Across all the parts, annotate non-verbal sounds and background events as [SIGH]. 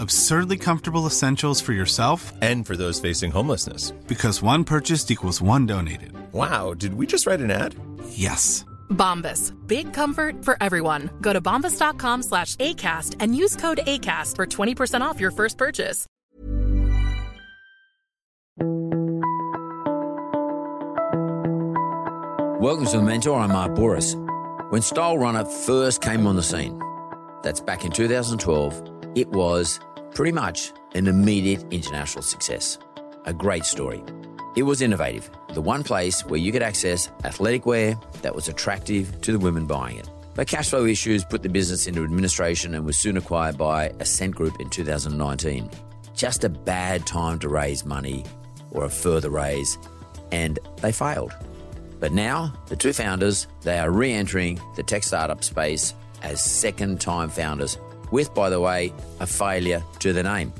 Absurdly comfortable essentials for yourself And for those facing homelessness. because one purchased equals one donated. Wow, did we just write an ad? Yes. Bombas. Big comfort for everyone. Go to bombas.com slash ACAST and use code ACAST for 20% off your first purchase. Welcome to The Mentor. I'm Mark Bouris. When Stylerunner first came on the scene, that's back in 2012, it was pretty much an immediate international success. A great story. It was innovative, the one place where you could access athletic wear that was attractive to the women buying it. But cash flow issues put the business into administration and was soon acquired by Ascent Group in 2019. Just a bad time to raise money or a further raise, and they failed. But now, the two founders, they are re-entering the tech startup space as second-time founders, with, by the way, a failure to the name,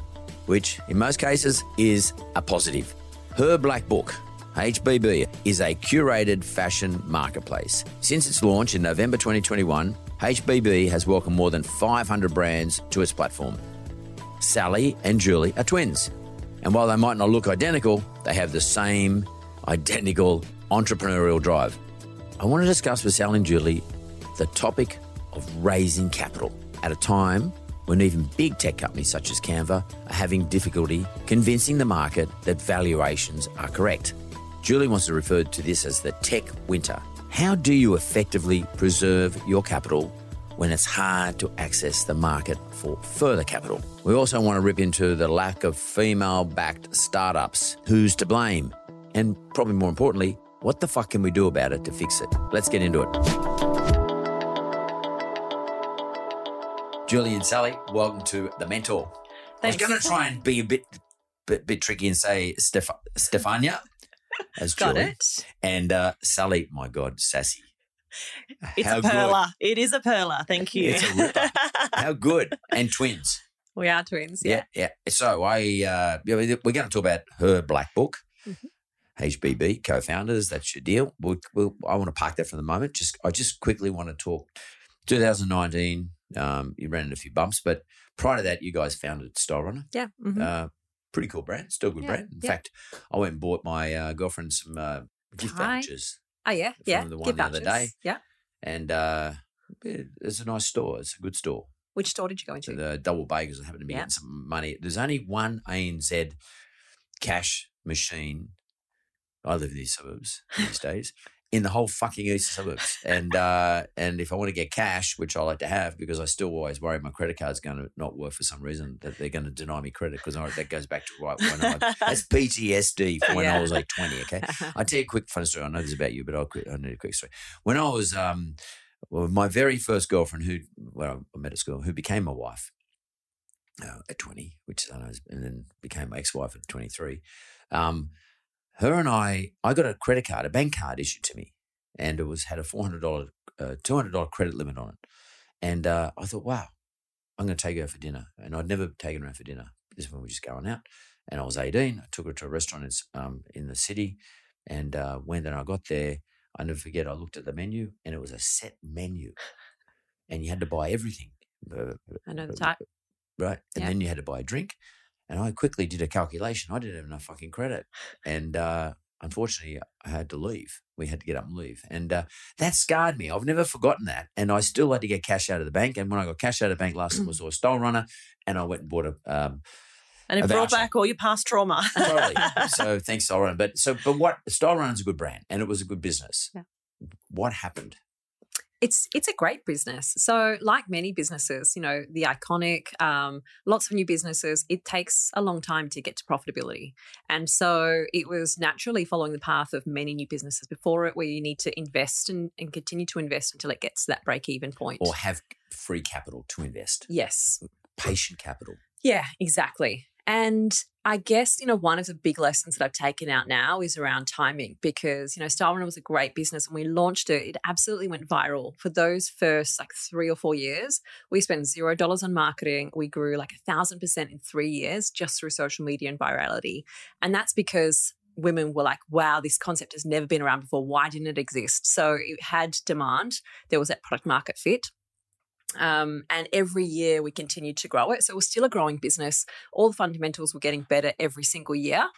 which in most cases is a positive. Her Black Book, HBB, is a curated fashion marketplace. Since its launch in November 2021, HBB has welcomed more than 500 brands to its platform. Sali and Julie are twins. And while they might not look identical, they have the same identical entrepreneurial drive. I want to discuss with Sali and Julie the topic of raising capital at a time when even big tech companies such as Canva are having difficulty convincing the market that valuations are correct. Julie wants to refer to this as the tech winter. How do you effectively preserve your capital when it's hard to access the market for further capital? We also want to rip into the lack of female backed startups. Who's to blame? And probably more importantly, what the fuck can we do about it to fix it? Let's get into it. Julie and Sali, welcome to The Mentor. Thanks. I was going to try and be a bit bit, bit tricky and say Steph- Stevanja [LAUGHS] as Got Julie. it. And uh, Sali, my God, Sasi. It's How a good. perler. It is a perler. Thank you. It's a ripper. [LAUGHS] How good. And twins. we are twins. Yeah, yeah. So I, uh, we- we're going to talk about her black book, Mhm. HBB co-founders. That's your deal. We'll, we'll, I want to park that for the moment. Just, I just quickly want to talk. 2019, um, you ran into a few bumps, but prior to that, you guys founded Stylerunner. Yeah. mhm. Uh, pretty cool brand, still good Yeah, brand. In yeah. fact, I went and bought my uh, girlfriend some uh, gift Tie. vouchers, oh yeah. Yeah. the one Give the other day. Yeah. and uh, it's a nice store. It's a good store. Which store did you go So into? the double bagels I happened to be Yeah. getting some money. There's only one ANZ cash machine. I live in these suburbs these [LAUGHS] days. In the whole fucking east suburbs, and uh, and if I want to get cash, which I like to have, because I still always worry my credit card's going to not work for some reason, that they're going to deny me credit because that goes back to right when I that's [LAUGHS] PTSD from when I was like twenty. Okay, [LAUGHS] I'll tell you a quick fun story. I know this is about you, but I'll, quick- I need a quick story. When I was, um, well, my very first girlfriend, who well, I met at school, who became my wife uh, at 20, which I know, and then became my ex-wife at 23. Um, her and I, I got a credit card, a bank card issued to me, and it was had a $400, uh, $200 credit limit on it. And uh, I thought, wow, I'm going to take her for dinner. And I'd never taken her out for dinner. This is when we were just going out. And I was 18. I took her to a restaurant in, um, in the city. And uh, when then I got there, I never forget, I looked at the menu and it was a set menu. And you had to buy everything. Uh, I know the type. Right. And Yeah. then you had to buy a drink. And I quickly did a calculation. I didn't have enough fucking credit. And uh, unfortunately, I had to leave. We had to get up and leave. And uh, that scarred me. I've never forgotten that. And I still had to get cash out of the bank. And when I got cash out of the bank last time, I saw a Stylerunner and I went and bought a. Um, And it brought back all your past trauma. totally. so [LAUGHS] thanks, Stylerunner. But so, but what Stylerunner's a good brand, and it was a good business. Yeah. What happened? It's it's a great business. So, like many businesses, you know, the iconic, um, lots of new businesses, it takes a long time to get to profitability. And so, it was naturally following the path of many new businesses before it, where you need to invest and, and continue to invest until it gets to that break even point. Or have free capital to invest? yes, Patient capital. Yeah, exactly. And I guess, you know, one of the big lessons that I've taken out now is around timing because, you know, Stylerunner was a great business and we launched it. It absolutely went viral. For those first like three or four years, we spent zero dollars on marketing. We grew like a thousand percent in three years just through social media and virality. And that's because women were like, wow, this concept has never been around before. Why didn't it exist? So it had demand. There was that product market fit. Um, and every year we continued to grow it. So it was still a growing business. All the fundamentals were getting better every single year.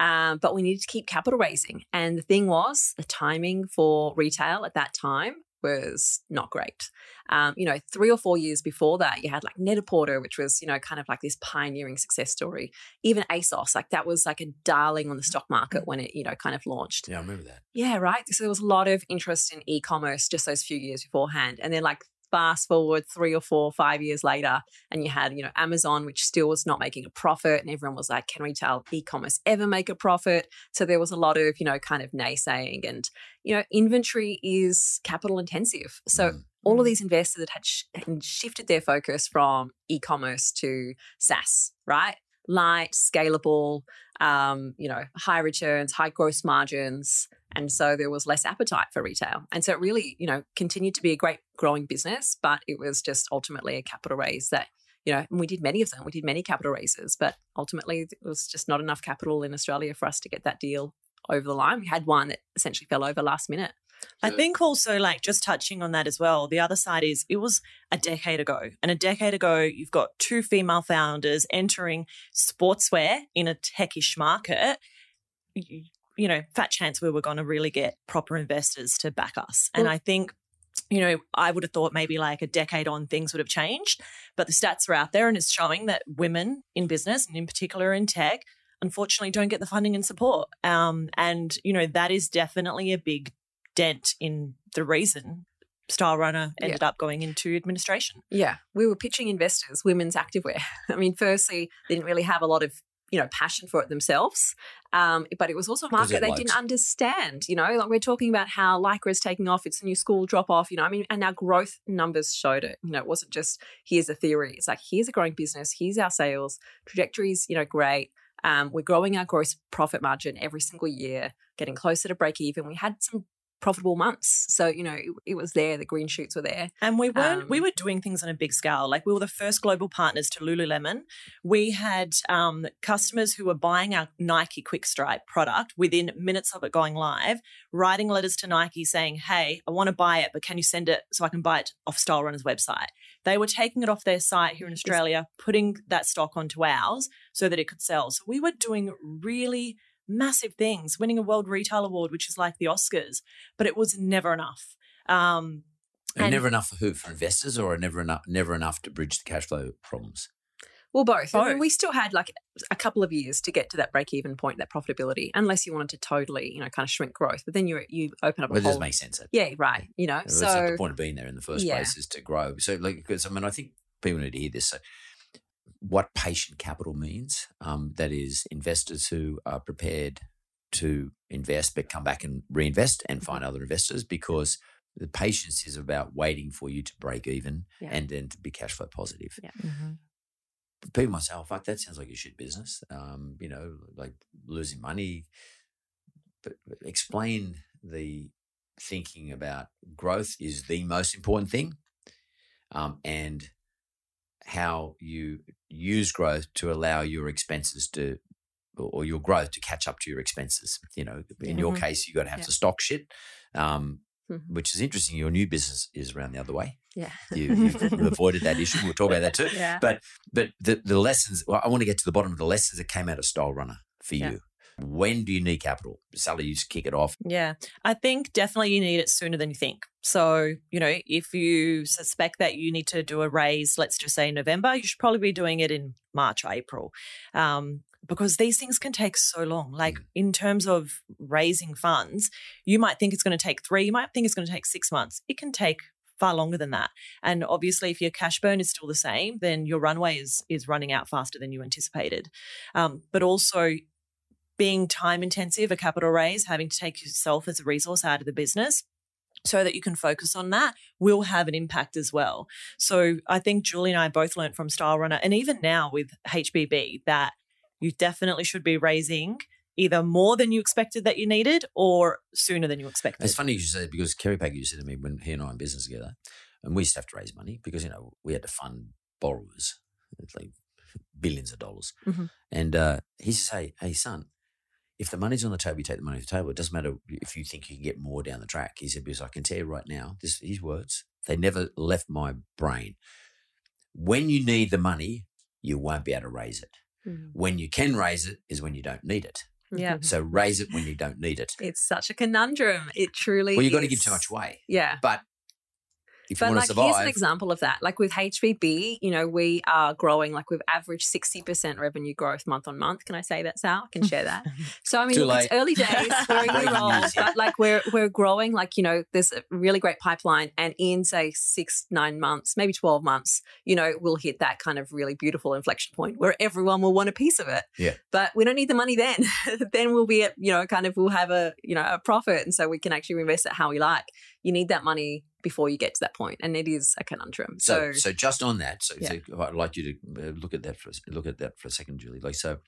Um, but we needed to keep capital raising. And the thing was, the timing for retail at that time was not great. Um, you know, three or four years before that, you had like Net-a-Porter, which was, you know, kind of like this pioneering success story. Even ASOS, like that was like a darling on the stock market when it, you know, kind of launched. Yeah, I remember that. Yeah, right. So there was a lot of interest in e-commerce just those few years beforehand, and then like fast forward three or four, five years later, and you had you know Amazon, which still was not making a profit, and everyone was like, "Can retail e-commerce ever make a profit?" So there was a lot of you know kind of naysaying, and you know inventory is capital intensive, so. Mm. All of these investors that had, sh- had shifted their focus from e-commerce to SaaS, right? Light, scalable, um, you know, high returns, high gross margins, and so there was less appetite for retail. And so it really, you know, continued to be a great growing business, but it was just ultimately a capital raise that, you know, and we did many of them. We did many capital raises, but ultimately it was just not enough capital in Australia for us to get that deal over the line. We had one that essentially fell over last minute. I think also, like, just touching on that as well, the other side is it was a decade ago. And a decade ago, you've got two female founders entering sportswear in a techish market. You, you know, fat chance we were going to really get proper investors to back us. And I think, you know, I would have thought maybe like a decade on things would have changed. But the stats are out there and it's showing that women in business and in particular in tech, unfortunately, don't get the funding and support. Um, and, you know, that is definitely a big dent in the reason Stylerunner ended up going into administration. Yeah, we were pitching investors women's activewear. [LAUGHS] I mean, firstly, they didn't really have a lot of you know passion for it themselves, um, but it was also a market they're they didn't understand. You know, like we're talking about how Lycra is taking off; it's a new school drop off. You know, I mean, and our growth numbers showed it. You know, it wasn't just here's a theory; it's like here's a growing business, here's our sales trajectories. You know, great. Um, we're growing our gross profit margin every single year, getting closer to break even. We had some profitable months, so you know, it, it was there. The green shoots were there. And we weren't, Um, we were doing things on a big scale. Like we were the first global partners to Lululemon. We had um, customers who were buying our Nike Quick Stripe product within minutes of it going live, writing letters to Nike saying, Hey, I want to buy it, but can you send it so I can buy it off Stylerunner's website? They were taking it off their site here in Australia, putting that stock onto ours so that it could sell. So we were doing really massive things, winning a World Retail Award, which is like the Oscars, but it was never enough. Um, And, And- never enough for who? For investors or never enough never enough to bridge the cash flow problems? Well, both. I mean, we still had like a couple of years to get to that break even point, that profitability, unless you wanted to totally, you know, kind of shrink growth. But then you you open up a Well, it whole. does make sense. yeah, right. You know, That's not so the point of being there in the first Yeah. place is to grow. So, like, because I mean, I think people need to hear this. So, what patient capital means um, that is investors who are prepared to invest but come back and reinvest and Mm-hmm. find other investors because the patience is about waiting for you to break even Yeah. and then to be cash flow positive. Yeah. People might say, "Oh, fuck, that sounds like a shit business." Um, you know, like losing money. But but explain the thinking about growth is the most important thing, um, and how you use growth to allow your expenses to or your growth to catch up to your expenses. You know, in your Mhm. case, you got to have Yeah. to stock shit, um, Mhm. which is interesting. Your new business is around the other way. yeah, You, [LAUGHS] you've avoided that issue. We'll talk about that too. yeah. But but the the lessons. Well, I want to get to the bottom of the lessons that came out of Stylerunner for Yeah. you. When do you need capital? Sali, you just kick it off. Yeah, I think definitely you need it sooner than you think. So, you know, if you suspect that you need to do a raise, let's just say November, you should probably be doing it in March or April. Um, because these things can take so long. Like Mm. in terms of raising funds, you might think it's going to take three, you might think it's going to take six months. It can take far longer than that. And obviously, if your cash burn is still the same, then your runway is is running out faster than you anticipated. Um, but also, being time intensive, a capital raise, having to take yourself as a resource out of the business so that you can focus on that will have an impact as well. So I think Julie and I both learned from Stylerunner and even now with HBB that you definitely should be raising either more than you expected that you needed or sooner than you expected. It's funny you should say because Kerry Packer used to say to me when he and I were in business together, and we used to have to raise money because you know we had to fund borrowers, it's like billions of dollars, Mhm. and uh, he used to say, "Hey son, if the money's on the table, you take the money off the table. It doesn't matter if you think you can get more down the track." He said, "Because I can tell you right now, this his words, they never left my brain. When you need the money, you won't be able to raise it. Hmm. When you can raise it is when you don't need it. Yeah. So raise it when you don't need it. It's such a conundrum. It truly Well, you've got to give too much away. Yeah. But if But you want like to survive, here's an example of that. Like with HBB, you know, we are growing. Like we've averaged sixty percent revenue growth month on month. Can I say that, Sal? I can share that. [LAUGHS] So I mean, Too look, it's early days. We're in new Breaking roles, but like we're we're growing. Like you know, there's a really great pipeline, and in say six nine months, maybe twelve months, you know, we'll hit that kind of really beautiful inflection point where everyone will want a piece of it. Yeah. But we don't need the money then. [LAUGHS] then we'll be at you know kind of we'll have a you know a profit, and so we can actually invest it how we like. You need that money before you get to that point, and it is a conundrum. so, So, so just on that, so, Yeah. so I'd like you to uh, look at that for a- look at that for a second, Julie. Like so,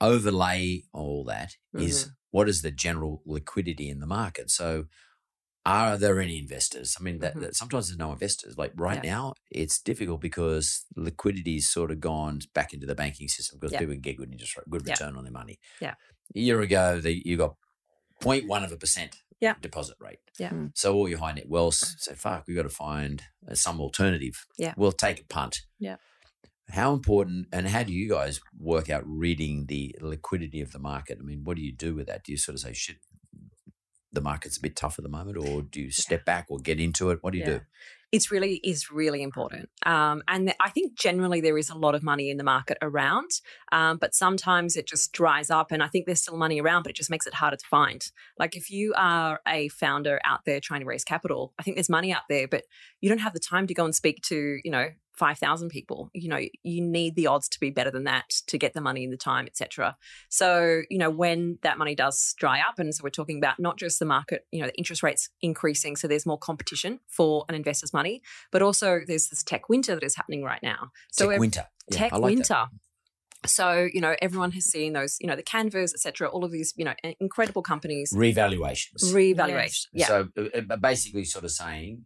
overlay all that is Mm-hmm. what is the general liquidity in the market. So, are there any investors? I mean, that, Mhm. that sometimes there's no investors. Like right Yeah. now, it's difficult because liquidity liquidity's sort of gone back into the banking system because Yeah. people can get good interest, good return on their money. Yeah. A year ago, the, you got 0.1 of a percent Yeah. deposit rate. Yeah. Mm. So all your high net wealth say, fuck, we've got to find uh, some alternative. Yeah. We'll take a punt. Yeah. How important and how do you guys work out reading the liquidity of the market? I mean, what do you do with that? Do you sort of say, shit, the market's a bit tough at the moment, or do you step back or get into it? What do you Yeah. do? It's really is really important. Um, and th- I think generally there is a lot of money in the market around, um, but sometimes it just dries up. And I think there's still money around, but it just makes it harder to find. Like if you are a founder out there trying to raise capital, I think there's money out there, but you don't have the time to go and speak to you know. 5,000 people. You know, you need the odds to be better than that to get the money and the time, etc. So, you know, when that money does dry up, and so we're talking about not just the market, you know, the interest rates increasing, so there's more competition for an investor's money, but also there's this tech winter that is happening right now. So Tech winter. Yeah, tech I like that. winter. So, you know, everyone has seen those, you know, the Canvas, etc., all of these, you know, incredible companies Revaluations. reevaluation. Yeah. So uh, uh, basically, sort of saying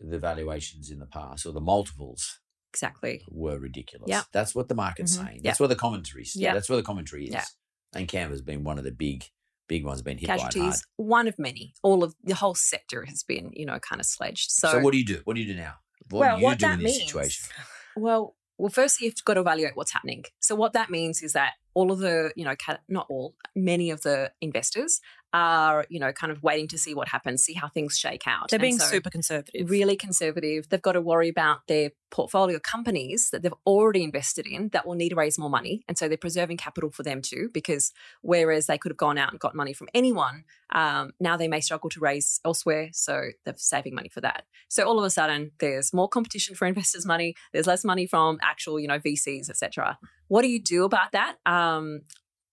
the valuations in the past or the multiples exactly. were ridiculous. Yeah. That's what the market's Mhm. saying. That's what the commentary is. Yeah. That's where the commentary is. Yeah. And Canva's been one of the big, big ones been hit by hard. One of many. All of the whole sector has been, you know, kind of sledged. So, So, what do you do? What do you do now? What well, do you what do that in this means, situation? Well, well, firstly, you've got to evaluate what's happening. So, what that means is that all of the, you know, not all, many of the investors are, you know, kind of waiting to see what happens, see how things shake out. They're being so- super conservative. really conservative. They've got to worry about their portfolio companies that they've already invested in that will need to raise more money. And so they're preserving capital for them too, because whereas they could have gone out and got money from anyone, um, now they may struggle to raise elsewhere. So they're saving money for that. So all of a sudden, there's more competition for [LAUGHS] investors' money. There's less money from actual, you know, VCs, etc. What do you do about that? Um,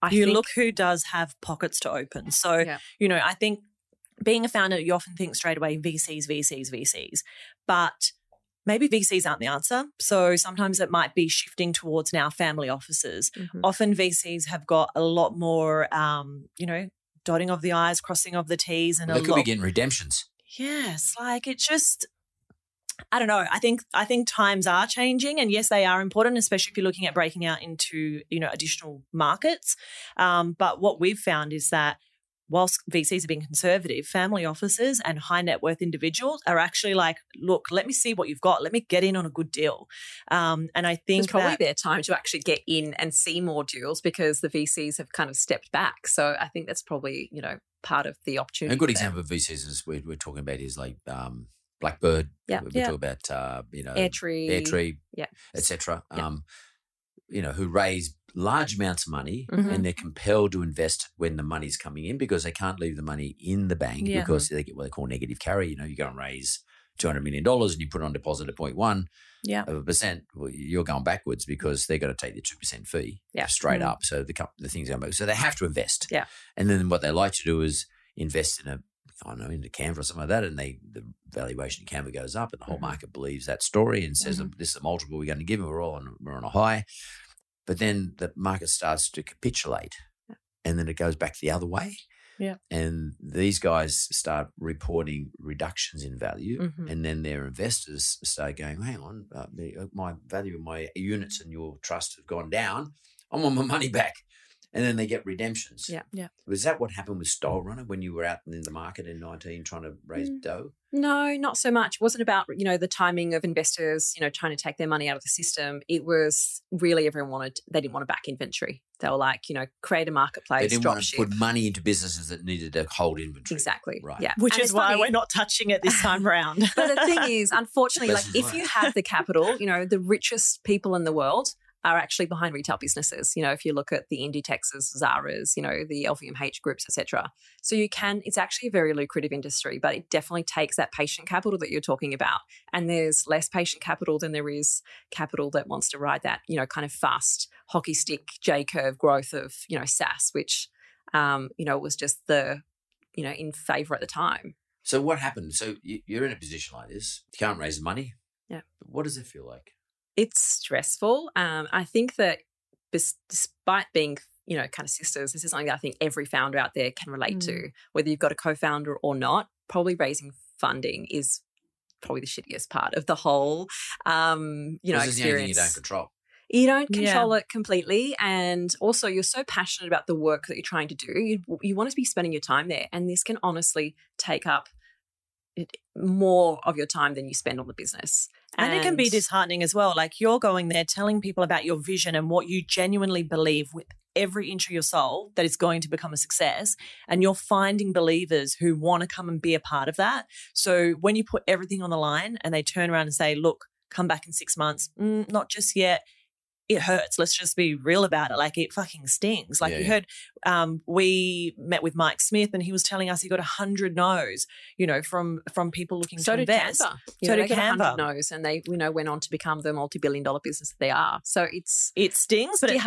I you think, look who does have pockets to open. So, Yeah. you know, I think being a founder, you often think straight away VCs, VCs, VCs. But maybe VCs aren't the answer. So sometimes it might be shifting towards now family offices. Mhm. Often VCs have got a lot more, um, you know, dotting of the I's, crossing of the T's, and They a could lot. be getting redemptions. Yes, like it just I don't know. I think I think times are changing, and yes, they are important, especially if you're looking at breaking out into you know additional markets. Um, but what we've found is that whilst VCs are being conservative, family offices and high net worth individuals are actually like, look, let me see what you've got. Let me get in on a good deal. Um, and I think it's probably that, their time to actually get in and see more deals because the VCs have kind of stepped back. So I think that's probably you know part of the opportunity. A good there. example of VCs is we're, we're talking about is like um, Blackbird. Yeah. we, Yeah. talk about uh, you know Airtree. Airtree, Yeah. etc. Um, you know, who raise large amounts of money Mhm. and they're compelled to invest when the money's coming in because they can't leave the money in the bank Yeah. because they get what they call negative carry. You know, you go and raise two hundred million dollars and you put it on deposit at 0.1 yeah. of a percent, well, you're going backwards because they're going to take the two percent fee Yeah. straight Mm. up. So the the things going back. So they have to invest. Yeah. And then what they like to do is invest in a I don't know into Canva or something like that, and they the valuation of Canva goes up, and the whole Mhm. market believes that story and says Mhm. this is the multiple we're going to give, and we're all on we're on a high. But then the market starts to capitulate, and then it goes back the other way. Yeah. And these guys start reporting reductions in value, Mhm. and then their investors start going, "Hang on, uh, my value of my units and your trust have gone down. I want my money back." And then they get redemptions. Yeah. Yeah. Was that what happened with Style Runner when you were out in the market in nineteen trying to raise Mm. dough? No, not so much. It wasn't about, you know, the timing of investors, you know, trying to take their money out of the system. It was really everyone wanted, they didn't want to back inventory. They were like, you know, create a marketplace, they didn't drop want to ship. put money into businesses that needed to hold inventory. Exactly. Right. Yeah. Which And is why funny- we're not touching it this time around. [LAUGHS] But the thing is, [LAUGHS] unfortunately, like if you have the capital, you know, the richest people in the world are actually behind retail businesses. You know, if you look at the Inditexes, Zara's, you know, the LVMH groups, etc. So you can, it's actually a very lucrative industry, but it definitely takes that patient capital that you're talking about. And there's less patient capital than there is capital that wants to ride that, you know, kind of fast hockey stick J curve growth of, you know, SaaS, which, um, you know, was just the, you know, in favor at the time. So what happened? So you- you're in a position like this. You can't raise money. Yeah. What does it feel like? It's stressful. Um, I think that bes- despite being, you know, kind of sisters, this is something that I think every founder out there can relate to, whether you've got a co-founder or not. Probably raising funding is probably the shittiest part of the whole, um, you know, this is the only thing you don't control. You don't Yeah. control it completely, and also you're so passionate about the work that you're trying to do. You, you want to be spending your time there, and this can honestly take up more of your time than you spend on the business. And, it can be disheartening as well. Like you're going there telling people about your vision and what you genuinely believe with every inch of your soul that is going to become a success. And you're finding believers who want to come and be a part of that. So when you put everything on the line and they turn around and say, look, come back in six months, mm, not just yet. It hurts. Let's just be real about it. Like it fucking stings. Like Yeah, you yeah. heard, um, we met with Mike Smith, and he was telling us he got a hundred no's, you know, from from people looking so to did invest. Canva. You So know, did they got 100 Canva. no's and they, you know, went on to become the multi-billion dollar business that they are. So it's It stings, but it,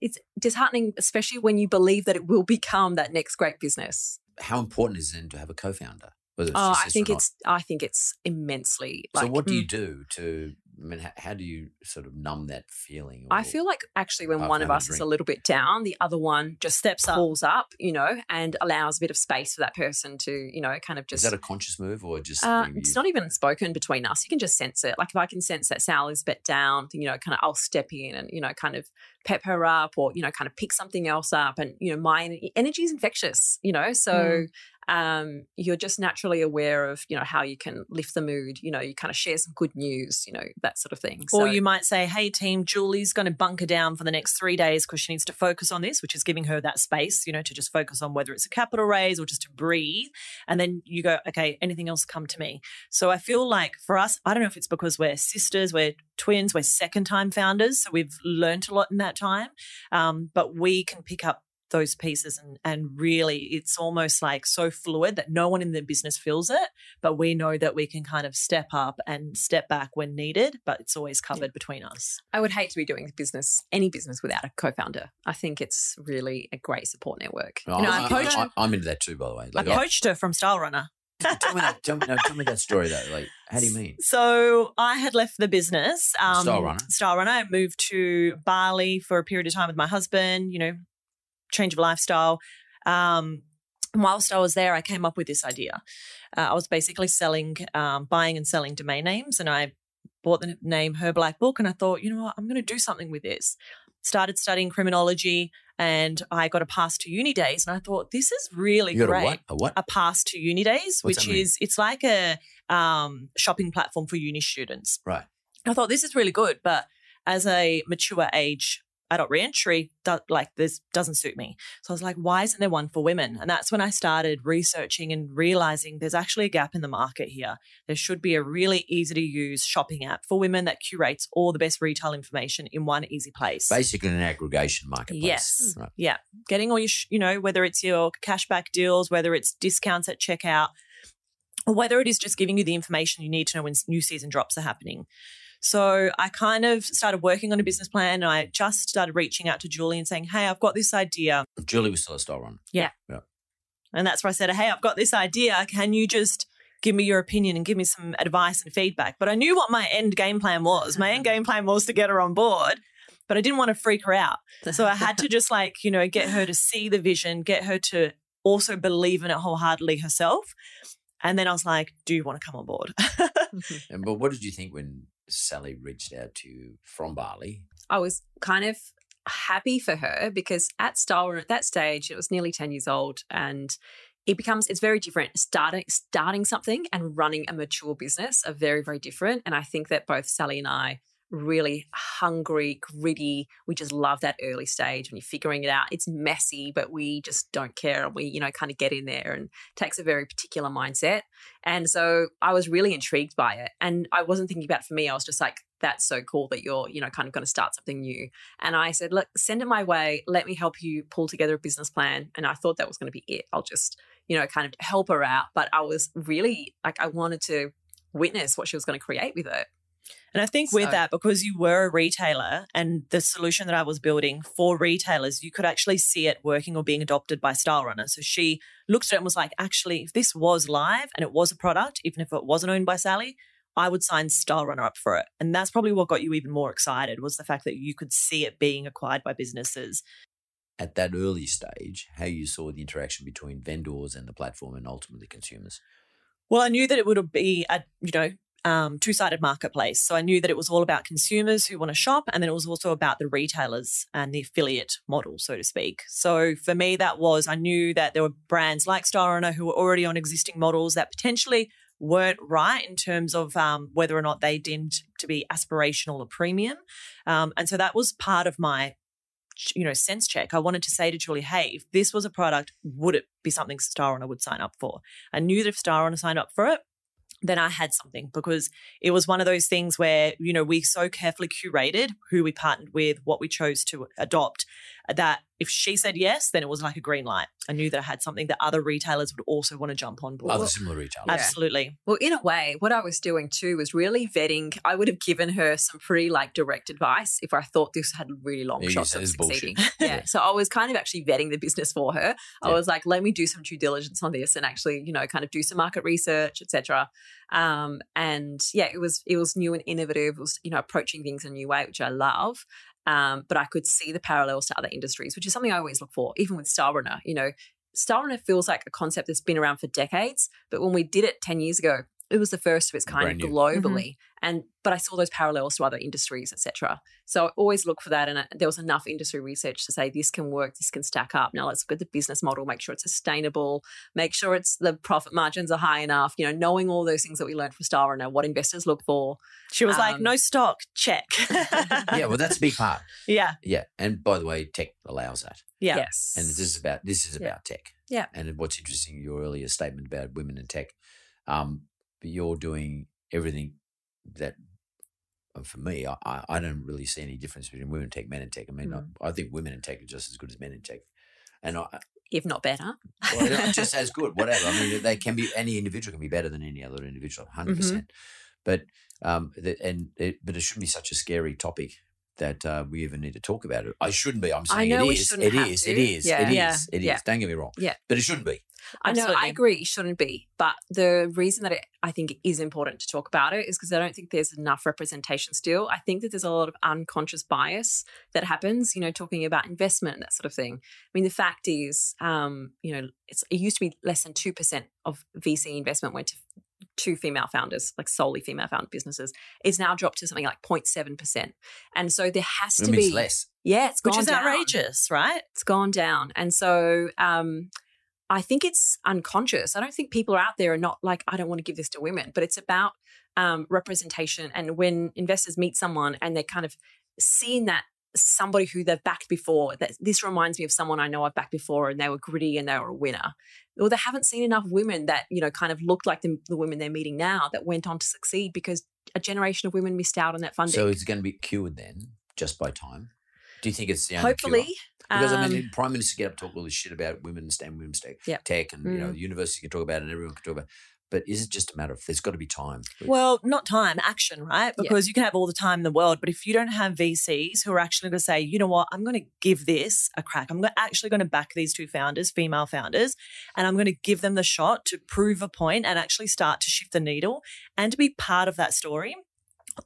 it's disheartening, especially when you believe that it will become that next great business. How important is it then to have a co-founder? Whether it's Oh, I think it's I think it's immensely. So what do you mm, do to? I mean, how, how do you sort of numb that feeling? I feel like actually when one of us is a little bit down, the other one just Steps up. pulls up, you know, and allows a bit of space for that person to, you know, kind of just. is that a conscious move or just? Uh, it's not even spoken between us. You can just sense it. Like if I can sense that Sal is a bit down, you know, kind of I'll step in and you know, kind of pep her up, or you know, kind of pick something else up. And you know, my energy is infectious. You know, so um, you're just naturally aware of you know how you can lift the mood. You know, you kind of share some good news. You know, that sort of thing. Or So- you might say, hey, team, Julie's going to bunker down for the next three days because she needs to focus on this, which is giving her that space, you know, to just focus on whether it's a capital raise or just to breathe. And then you go, okay, anything else come to me. So I feel like for us, I don't know if it's because we're sisters, we're twins, we're second time founders. So we've learned a lot in that time. Um, but we can pick up those pieces and and really it's almost like so fluid that no one in the business feels it but we know that we can kind of step up and step back when needed but it's always covered between us I would hate to be doing business, any business, without a co-founder. I think it's really a great support network. No, You know, I, I coach- am into that too, by the way. i Like, I- coached her from Stylerunner tell me that. Tell me, no, tell me that [LAUGHS] story though. Like, how do you mean? So I had left the business. Um, Stylerunner. Style Runner. I moved to Bali for a period of time with my husband, you know, change of lifestyle. Um, and whilst I was there, I came up with this idea. Uh, I was basically selling, um, buying and selling domain names, and I bought the name Her Black Book, and I thought, you know what, I'm going to do something with this. Started studying criminology, and I got a pass to UNiDAYS. And I thought, this is really great. a what? A what? A pass to UNiDAYS, What's which is it's like a um, shopping platform for uni students. right. I thought this is really good, but as a mature age adult reentry, do, like this doesn't suit me. So I was like, why isn't there one for women? And that's when I started researching and realizing there's actually a gap in the market here. There should be a really easy to use shopping app for women that curates all the best retail information in one easy place. Basically, an aggregation marketplace. Yes. Right. Yeah. Getting all your, you know, whether it's your cashback deals, whether it's discounts at checkout, or whether it is just giving you the information you need to know when new season drops are happening. So I kind of started working on a business plan and I just started reaching out to Julie and saying, Hey, I've got this idea. Julie was still a Stylerunner. Yeah, yeah. And that's where I said, Hey, I've got this idea. Can you just give me your opinion and give me some advice and feedback? But I knew what my end game plan was. My end uh-huh. game plan was to get her on board, but I didn't want to freak her out. [LAUGHS] So I had to just like, you know, get her to see the vision, get her to also believe in it wholeheartedly herself. And then I was like, do you want to come on board? [LAUGHS] Mm-hmm. And but what did you think when Sali reached out to from Bali? I was kind of happy for her because at Style at that stage, it was nearly 10 years old and it becomes it's very different starting starting something and running a mature business are very very different and i think that both Sali and i really hungry gritty. We just love that early stage when you're figuring it out. It's messy but we just don't care we you know kind of get in there and takes a very particular mindset. And so i was really intrigued by it. And i wasn't thinking about for me. I was just like that's so cool that you're you know kind of going to start something new. And i said look send it my way. Let me help you pull together a business plan. And i thought that was going to be it. I'll just you know kind of help her out. But i was really like i wanted to witness what she was going to create with it And I think with that, because you were a retailer and the solution that I was building for retailers, you could actually see it working or being adopted by Stylerunner. So she looked at it and was like, actually, if this was live and it was a product, even if it wasn't owned by Sali, I would sign Stylerunner up for it. And that's probably what got you even more excited was the fact that you could see it being acquired by businesses. At that early stage, how you saw the interaction between vendors and the platform and ultimately consumers. Well, I knew that it would be a, you know, um, two sided marketplace. So I knew that it was all about consumers who want to shop, and then it was also about the retailers and the affiliate model, so to speak. So for me, that was I knew that there were brands like Stylerunner who were already on existing models that potentially weren't right in terms of um, whether or not they deemed to be aspirational or premium. Um, and so that was part of my you know sense check i wanted to say to julie hey if this was a product would it be something Stylerunner would sign up for i knew that if Stylerunner signed up for it then I had something because it was one of those things where, you know, we so carefully curated who we partnered with, what we chose to adopt, uh, that if she said yes, then it was like a green light. I knew that I had something that other retailers would also want to jump on board. Other similar retailers. Yeah. Absolutely. Well, in a way, what I was doing too was really vetting. I would have given her some pretty like direct advice if I thought this had really long Yeah, shots of it's bullshit. succeeding. [LAUGHS] Yeah. So I was kind of actually vetting the business for her. I Yeah. was like, let me do some due diligence on this and actually, you know, kind of do some market research, etc. Um, and yeah, it was it was new and innovative. It was you know approaching things in a new way, which I love. Um, but I could see the parallels to other industries, which is something I always look for, even with Stylerunner. You know, Stylerunner feels like a concept that's been around for decades, but when we did it 10 years ago, it was the first of its kind Brand new. globally. And but I saw those parallels to other industries, etc. So I always look for that. And uh, there was enough industry research to say this can work, this can stack up. Now let's look at the business model, make sure it's sustainable, make sure it's the profit margins are high enough. You know, knowing all those things that we learned from Stylerunner, what investors look for. She was like, Um, no stock, check. [LAUGHS] Yeah, well, that's a big part. yeah. Yeah, and by the way, tech allows that. Yeah. Yes. And this is about this is Yeah. about tech. Yeah. And what's interesting, your earlier statement about women in tech, um, but you're doing everything that. uh, For me, I, I don't really see any difference between women in tech, men in tech. I mean, Mm. I, I think women in tech are just as good as men in tech, and I, if not better. well, [LAUGHS] just as good, whatever. I mean, they can be any individual can be better than any other individual, 100 percent. But um, the, and it, but it shouldn't be such a scary topic that uh, we even need to talk about it. I shouldn't be. I'm I saying know it we is. shouldn't It have is. to. It is. Yeah. It is. Yeah. It is. Yeah. Don't get me wrong. Yeah. But it shouldn't be. I know, I agree, it shouldn't be. But the reason that it, I think it is important to talk about it is because I don't think there's enough representation still. I think that there's a lot of unconscious bias that happens, you know, talking about investment and that sort of thing. I mean, the fact is, um, you know, it's, it used to be less than 2% of VC investment went to two female founders, like solely female founded businesses, is now dropped to something like 0.7%. And so there has to means be less. Yeah, it's gone Which is down. outrageous, right? It's gone down. And so um, I think it's unconscious. I don't think people are out there and not like, I don't want to give this to women, but it's about um, representation. And when investors meet someone and they're kind of seeing that somebody who they've backed before, that this reminds me of someone I know I've backed before and they were gritty and they were a winner. Or they haven't seen enough women that, you know, kind of looked like the, the women they're meeting now that went on to succeed because a generation of women missed out on that funding. So it's going to be cured then, just by time. Do you think it's the only cure? Hopefully. Because I um, mean, prime ministers get up talk all this shit about women and STEM, women's tech, Yeah. tech, and you know, Mm. the university can talk about it, and everyone can talk about. it. But is it just a matter of there's got to be time? Well, not time, action, right? Yeah. Because you can have all the time in the world, but if you don't have VCs who are actually going to say, you know what, I'm going to give this a crack. I'm actually going to back these two founders, female founders, and I'm going to give them the shot to prove a point and actually start to shift the needle and to be part of that story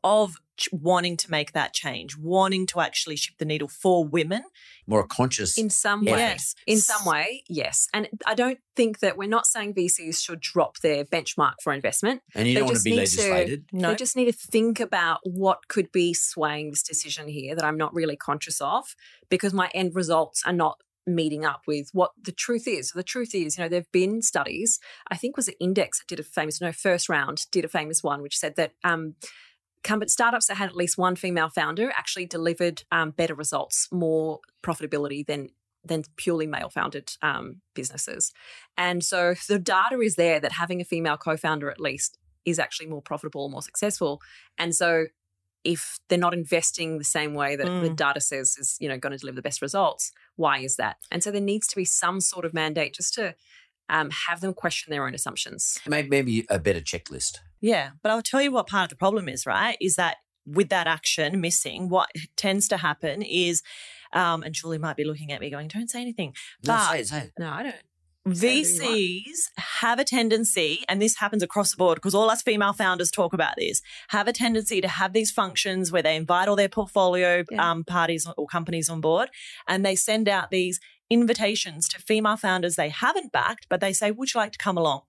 of ch- wanting to make that change, wanting to actually shift the needle for women. More conscious. in some Yeah. way. Yes. In some way, yes. And I don't think that we're not saying VCs should drop their benchmark for investment. and you they don't want to just be need legislated. No. They just need to think about what could be swaying this decision here that I'm not really conscious of because my end results are not meeting up with what the truth is. The truth is, you know, there've been studies. I think was an index that did a famous, no, first round did a famous one, which said that um, company startups that had at least one female founder actually delivered um, better results, more profitability than than purely male founded um, businesses. And so the data is there that having a female co-founder at least is actually more profitable, more successful. And so if they're not investing the same way that the Mm. data says is, you know, going to deliver the best results, why is that? And so there needs to be some sort of mandate just to um, have them question their own assumptions. Maybe, maybe a better checklist. Yeah, but I'll tell you what part of the problem is, right? Is that with that action missing, what tends to happen is, um, and Julie might be looking at me going, "Don't say anything." No, But say it, say it. No, I don't. Say whatever you VCs have a tendency, and this happens across the board because all us female founders talk about this, have a tendency to have these functions where they invite all their portfolio Yeah. um, parties or companies on board and they send out these invitations to female founders they haven't backed, but they say, Would you like to come along?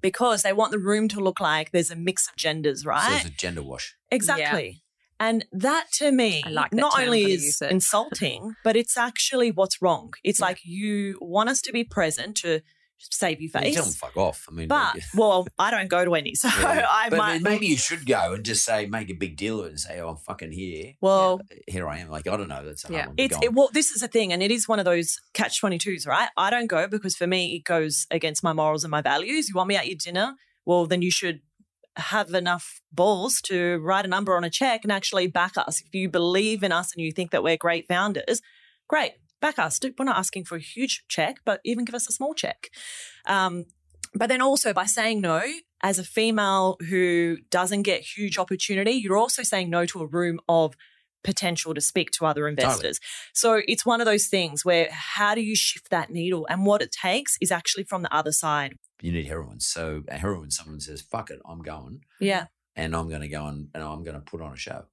Because they want the room to look like there's a mix of genders, right? So right? it's a gender wash. Exactly. And that to me, like that not term, only is [LAUGHS] insulting, but it's actually what's wrong. It's Yeah. like you want us to be present to save your You face. tell them fuck off. I mean, But like- [LAUGHS] well, I don't go to any, so Yeah. [LAUGHS] I but might. maybe you should go and just say, make a big deal of it and say, oh, I'm fucking here. Well, Here I am. Like, I don't know. That's Yeah. it's it, well. This is a thing, and it is one of those catch twenty twos, right? I don't go because for me it goes against my morals and my values. You want me at your dinner? Well, then you should have enough balls to write a number on a check and actually back us. If you believe in us and you think that we're great founders, great, back us. We're not asking for a huge check, but even give us a small check. Um, but then also by saying no, as a female who doesn't get huge opportunity, you're also saying no to a room of potential to speak to other investors. So it's one of those things where how do you shift that needle? And what it takes is actually from the other side. You need heroines. So, a heroine, someone says, fuck it, I'm going. Yeah. And I'm going to go and, and I'm going to put on a show.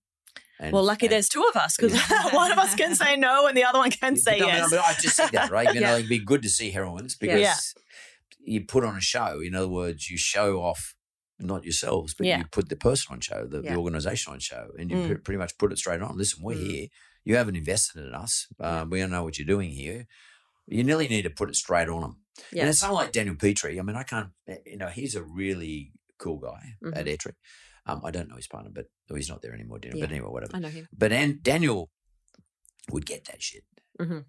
And, Well, lucky and- there's two of us because Yeah. [LAUGHS] one of us can say no and the other one can Yeah, say no, yes. I just see that, right? [LAUGHS] You know, it'd be good to see heroines because Yeah. you put on a show. In other words, you show off not yourselves, but Yeah. you put the person on show, the, Yeah. the organization on show, and you Mm. pre- pretty much put it straight on. Listen, we're Mm. here. You haven't invested in us. Um, we don't know what you're doing here. You nearly need to put it straight on them. And it's someone like Daniel Petre. I mean, I can't, eh, you know, he's a really cool guy at Mhm. Airtree. Um, I don't know his partner, but oh, he's not there anymore. Daniel. But anyway, whatever. I know him. But and Daniel would get that shit. Mhm.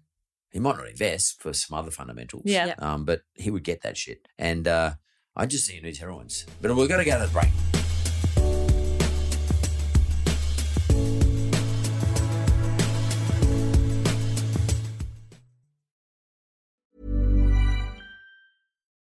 He might not invest for some other fundamentals. Yeah. Yeah. Um, but he would get that shit. And uh, I just think he needs heroines. But we're going to go to the break.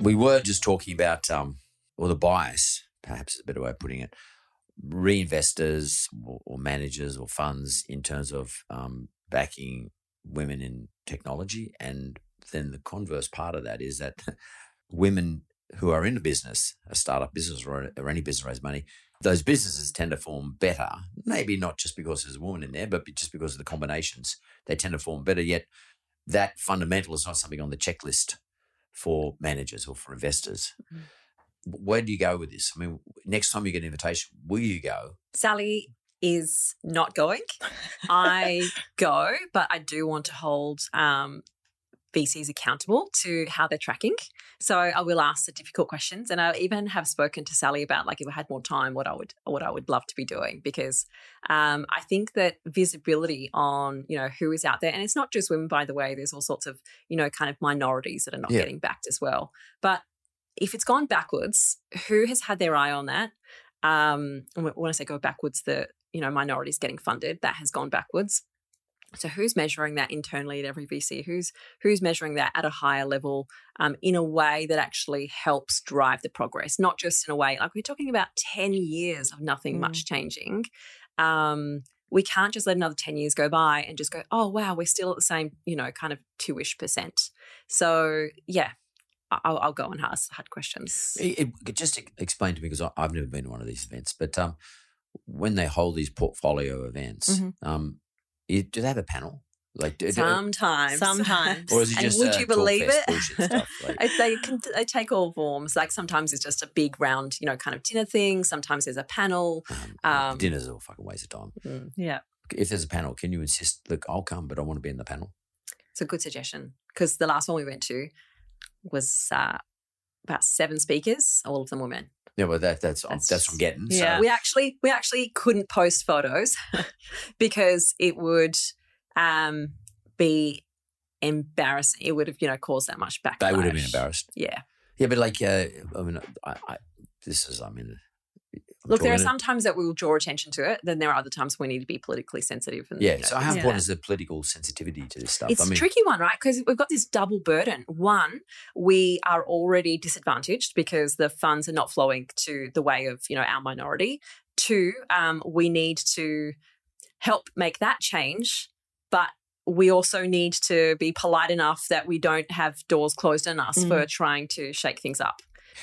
We were just talking about, um, or the bias, perhaps is a better way of putting it, reinvestors or, managers or funds in terms of um, backing women in technology. And then the converse part of that is that [LAUGHS] women who are in a business, a startup business or, or any business raise money, those businesses tend to form better. Maybe not just because there's a woman in there, but just because of the combinations, they tend to form better. Yet that fundamental is not something on the checklist for managers or for investors. Where do you go with this? I mean, next time you get an invitation, will you go? Sali is not going. I go, but I do want to hold um, VCs accountable to how they're tracking. So I will ask the difficult questions, and I even have spoken to Sali about like if I had more time, what I would what I would love to be doing because um, I think that visibility on you know who is out there, and it's not just women, by the way. There's all sorts of you know kind of minorities that are not Yeah. getting backed as well. But if it's gone backwards, who has had their eye on that? Um, when I say go backwards, the you know minorities getting funded that has gone backwards. So who's measuring that internally at every VC? Who's who's measuring that at a higher level um, in a way that actually helps drive the progress, not just in a way like we're talking about ten years of nothing much changing. Um, we can't just let another ten years go by and just go, oh wow, we're still at the same, you know, kind of two ish percent. So yeah, I'll, I'll go and ask hard questions. It, it- just explain to me because I've never been to one of these events, but um, when they hold these portfolio events, Mhm. um, you, do they have a panel? Like, do, do- Sometimes, Sometimes. or is it and would uh, you believe it? stuff? [LAUGHS] Like, It- they can they take all forms. Like sometimes it's just a big round, you know, kind of dinner thing. Sometimes there's a panel. um, Um, dinner's a fucking waste of time. Mm, Yeah. If there's a panel, can you insist? Look, I'll come, but I want to be in the panel. It's a good suggestion because the last one we went to was uh, about seven speakers. All of them were men. Yeah, well, that, that's That's that's, what I'm getting. Yeah. So, We actually we actually couldn't post photos [LAUGHS] because it would um, be embarrassing. It would have you know caused that much backlash. they would have been embarrassed. Yeah. Yeah, but like, uh, I mean, I, I, this is, I mean, I'm Look, there are some times that we will draw attention to it. Then there are other times we need to be politically sensitive. And, Yeah. So how important is the political sensitivity to this stuff? It's I mean, a tricky one, right? Because we've got this double burden. One, we are already disadvantaged because the funds are not flowing to the way of you know our minority. Two, um, we need to help make that change, but we also need to be polite enough that we don't have doors closed on us Mm. for trying to shake things up.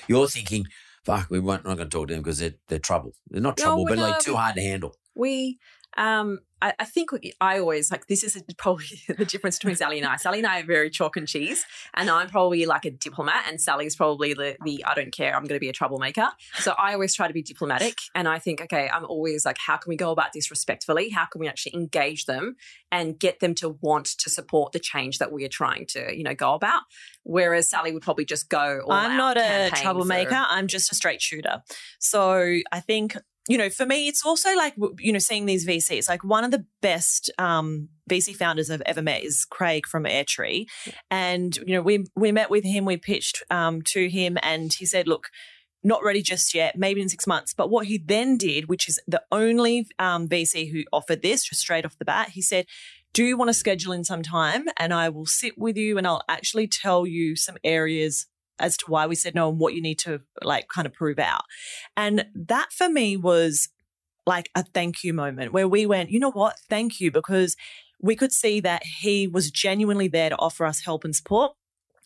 You're thinking, fuck, we weren't not going to talk to them because they're, they're trouble. They're not trouble, we but like too hard to handle. We, um, I, I think I always like this is [LAUGHS] probably the difference between Sali and I. Sali and I are very chalk and cheese, and I'm probably like a diplomat, and Sali's probably the, the I don't care, I'm going to be a troublemaker. So I always try to be diplomatic, and I think, okay, I'm always like, how can we go about this respectfully? How can we actually engage them and get them to want to support the change that we are trying to, you know, go about? Whereas Sali would probably just go. all I'm not a campaign for- troublemaker. I'm just a straight shooter. So I think, you know, for me, it's also like, you know, seeing these VCs. Like one of the best um, VC founders I've ever met is Craig from Airtree. And, you know, we, we met with him, we pitched um, to him, and he said, look, not ready just yet, maybe in six months. But what he then did, which is the only um, VC who offered this just straight off the bat, he said, do you want to schedule in some time and I will sit with you and I'll actually tell you some areas as to why we said no and what you need to like kind of prove out. And that for me was like a thank you moment where we went, you know what? Thank you because we could see that he was genuinely there to offer us help and support.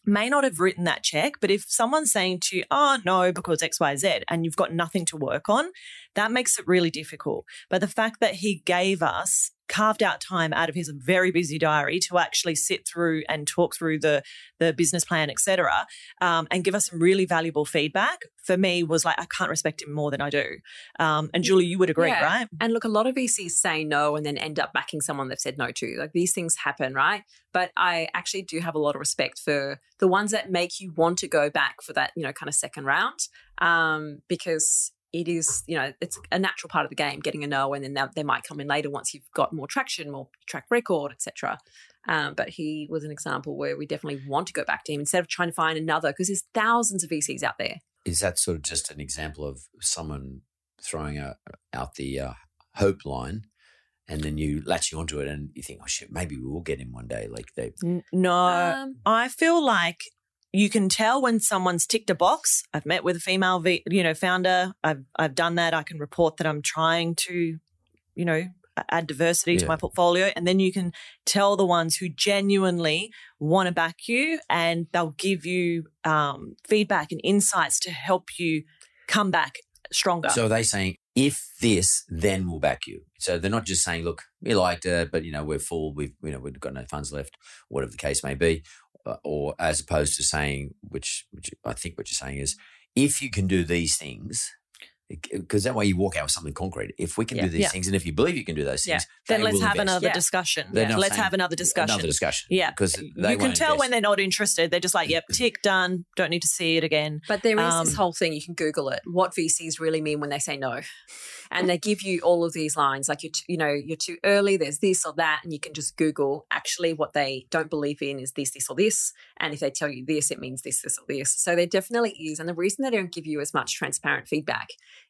May not have written that check, but if someone's saying to you, oh, no, because XYZ, and you've got nothing to work on, that makes it really difficult. But the fact that he gave us carved out time out of his very busy diary to actually sit through and talk through the the business plan, etc., um, and give us some really valuable feedback. For me, was like I can't respect him more than I do. Um, and Julie, you would agree, Yeah. right? And look, a lot of VCs say no and then end up backing someone they've said no to. Like these things happen, right? But I actually do have a lot of respect for the ones that make you want to go back for that, you know, kind of second round, um, because it is, you know, it's a natural part of the game, getting a no, and then they, they might come in later once you've got more traction, more track record, etc. Um, but he was an example where we definitely want to go back to him instead of trying to find another, because there's thousands of VCs out there. Is that sort of just an example of someone throwing a, out the uh, hope line, and then you latching onto it, and you think, oh shit, maybe we will get him one day. Like they, No, Um, I feel like you can tell when someone's ticked a box. I've met with a female, v, you know, founder. I've I've done that. I can report that I'm trying to, you know, add diversity to my portfolio, and then you can tell the ones who genuinely want to back you, and they'll give you um, feedback and insights to help you come back stronger. So are they saying if this, then we'll back you. So they're not just saying, look, we liked it, but you know we're full. We've you know we've got no funds left, whatever the case may be, or as opposed to saying, which which I think what you're saying is, if you can do these things. Because that way you walk out with something concrete. If we can Yeah. do these Yeah. things, and if you believe you can do those yeah, things, then let's have invest. another Yeah. discussion. They're Let's saying- have another discussion. Another discussion. Yeah. because you can won't tell when they're not interested. They're just like, yep, tick, done. Don't need to see it again. But there is Um, this whole thing, you can Google it, what VCs really mean when they say no. And they give you all of these lines, like, you're t- you know, you're too early, there's this or that. And you can just Google actually what they don't believe in is this, this, or this. And if they tell you this, it means this, this, or this. So there definitely is. And the reason they don't give you as much transparent feedback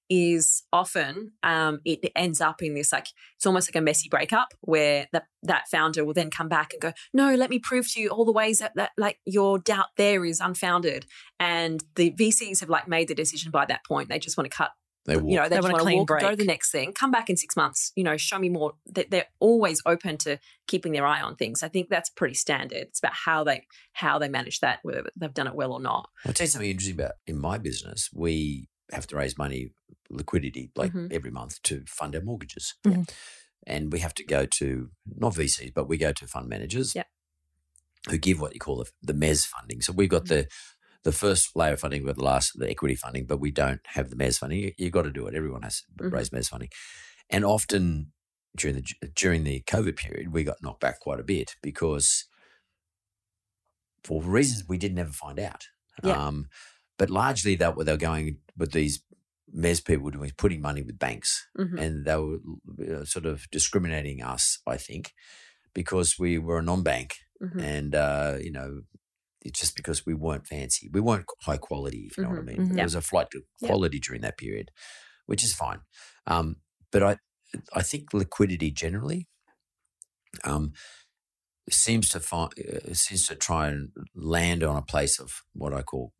is often um, it ends up in this like it's almost like a messy breakup where that that founder will then come back and go no let me prove to you all the ways that, that like your doubt there is unfounded and the vcs have like made the decision by that point they just want to cut They walk. you know they, They just want want to clean walk go to the next thing come back in six months you know show me more They- they're always open to keeping their eye on things i think that's pretty standard it's about how they how they manage that whether they've done it well or not I'll tell you something interesting about in my business. We have to raise money, liquidity, like Mhm. every month to fund our mortgages. Mhm. And we have to go to, not VCs, but we go to fund managers Yep. who give what you call the, the MES funding. So we've got the the first layer of funding, we've got the last, the equity funding, but we don't have the MES funding. You, you've got to do it. Everyone has to Mhm. raise MES funding. And often during the during the COVID period, we got knocked back quite a bit because for reasons we didn't ever find out. Yeah. Um, but largely that what they're going with these MES people doing is putting money with banks, Mhm. and they were uh, sort of discriminating us, I think, because we were a non-bank, Mhm. and uh, you know, just because we weren't fancy, we weren't high quality, if you know what I Mhm. mean. Mhm. There was a flight to quality during that period, which is fine. Um, but I, I think liquidity generally, um, seems to find uh, seems to try and land on a place of what I call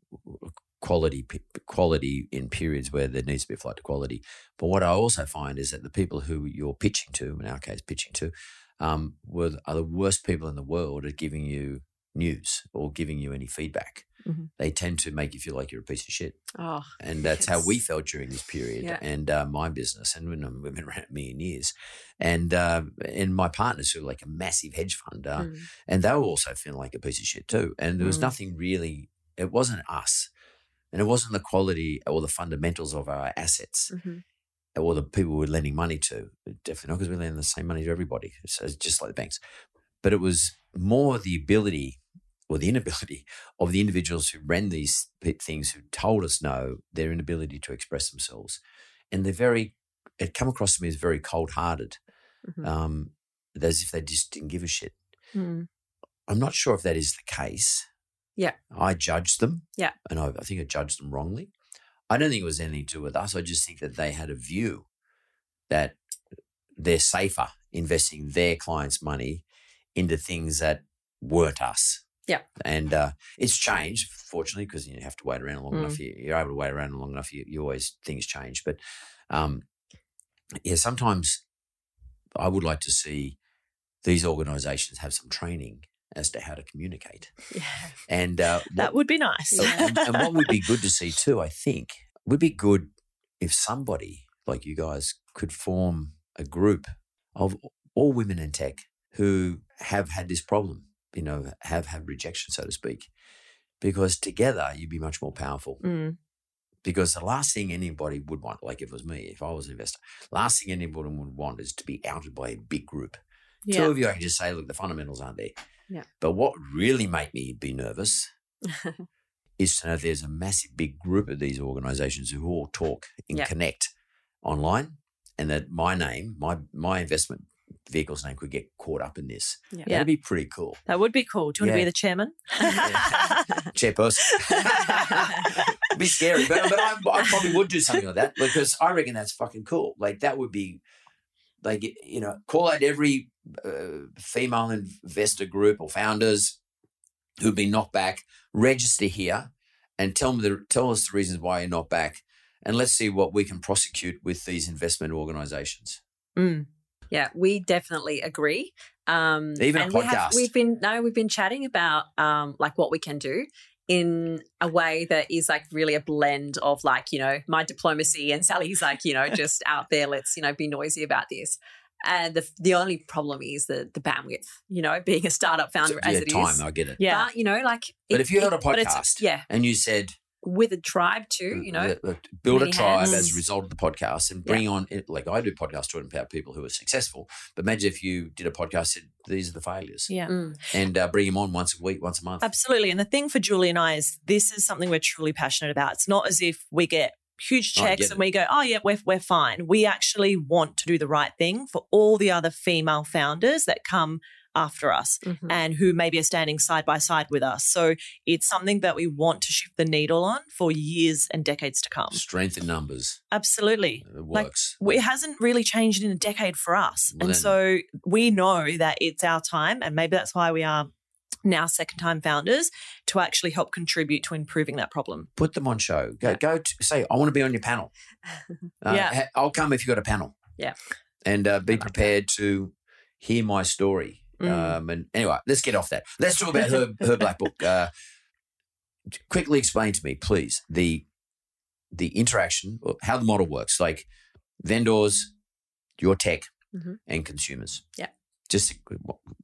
quality quality in periods where there needs to be a flight to quality. But what I also find is that the people who you're pitching to, in our case, pitching to, um, were are the worst people in the world at giving you news or giving you any feedback. Mhm. They tend to make you feel like you're a piece of shit, oh and [LAUGHS] that's how we felt during this period. Yeah. And uh, my business, and we've been around a million years, and uh, and my partners who are like a massive hedge fund, uh, Mm. and they were also feeling like a piece of shit too. And there was Mm. nothing really. It wasn't us, and it wasn't the quality or the fundamentals of our assets Mhm. or the people we're lending money to. Definitely not because we're lending the same money to everybody. So it's just like the banks. But it was more the ability or the inability [LAUGHS] of the individuals who ran these things who told us no, their inability to express themselves. And they're very, it come across to me as very cold hearted, Mhm. um, as if they just didn't give a shit. Mm. I'm not sure if that is the case. Yeah. I judged them. Yeah. And I, I think I judged them wrongly. I don't think it was anything to do with us. I just think that they had a view that they're safer investing their clients' money into things that weren't us. Yeah. And uh, it's changed, fortunately, because you have to wait around long Mm. enough. You, you're able to wait around long enough. You, you always, things change. But um, yeah, sometimes I would like to see these organizations have some training as to how to communicate. yeah And uh, [LAUGHS] That would be nice. and, [LAUGHS] and what would be good to see too, I think, would be good if somebody like you guys could form a group of all women in tech who have had this problem, you know, have had rejection, so to speak, because together you'd be much more powerful. Mm. Because the last thing anybody would want, like if it was me, if I was an investor, last thing anybody would want is to be outed by a big group. Two of you, I can just say, look, the fundamentals aren't there. Yeah. But what really made me be nervous [LAUGHS] is to know there's a massive big group of these organizations who all talk and Yeah. connect online and that my name, my my investment vehicle's name could get caught up in this. Yeah. That'd be pretty cool. That would be cool. Do you want to be the chairman? [LAUGHS] Chairperson. It'd [LAUGHS] be scary, but, but I, I probably would do something like that because I reckon that's fucking cool. Like that would be, like you know, call out every uh, female investor group or founders who've been knocked back. Register here and tell them the tell us the reasons why you're knocked back, and let's see what we can prosecute with these investment organisations. Mm. Yeah, we definitely agree. Um, Even a and we have- podcast. we've been no, we've been chatting about um, like what we can do in a way that is like really a blend of like you know my diplomacy and Sali's like you know just [LAUGHS] out there. Let's you know be noisy about this. And the the only problem is the the bandwidth. You know, being a startup founder as yeah, it is. time, I get it. Yeah. But you know, like But it- if you had a it- podcast, yeah, and you said with a tribe too. You know, build a tribe hands. as a result of the podcast and bring on it- like I do podcasts to empower people who are successful. But imagine if you did a podcast said these are the failures Yeah. Mm. and uh, bring them on once a week, once a month. Absolutely. And the thing for Julie and I is this is something we're truly passionate about. It's not as if we get huge Oh, checks and we go, oh, yeah, we're, we're fine. We actually want to do the right thing for all the other female founders that come after us Mhm. and who maybe are standing side by side with us. So it's something that we want to shift the needle on for years and decades to come. Strength in numbers Absolutely. it Like, works. It hasn't really changed in a decade for us. Well, and then- so we know that it's our time. And maybe that's why we are now second time founders to actually help contribute to improving that problem. Put them on show. Go, go to, say, I want to be on your panel. [LAUGHS] Uh, Yeah. ha- I'll come if you've got a panel. Yeah. And uh, be prepared to hear my story. Mm. Um, and anyway, let's get off that. Let's talk about her, her [LAUGHS] black book. Uh, quickly explain to me, please, the the interaction, how the model works, like vendors, your tech, Mhm. and consumers. Yeah. Just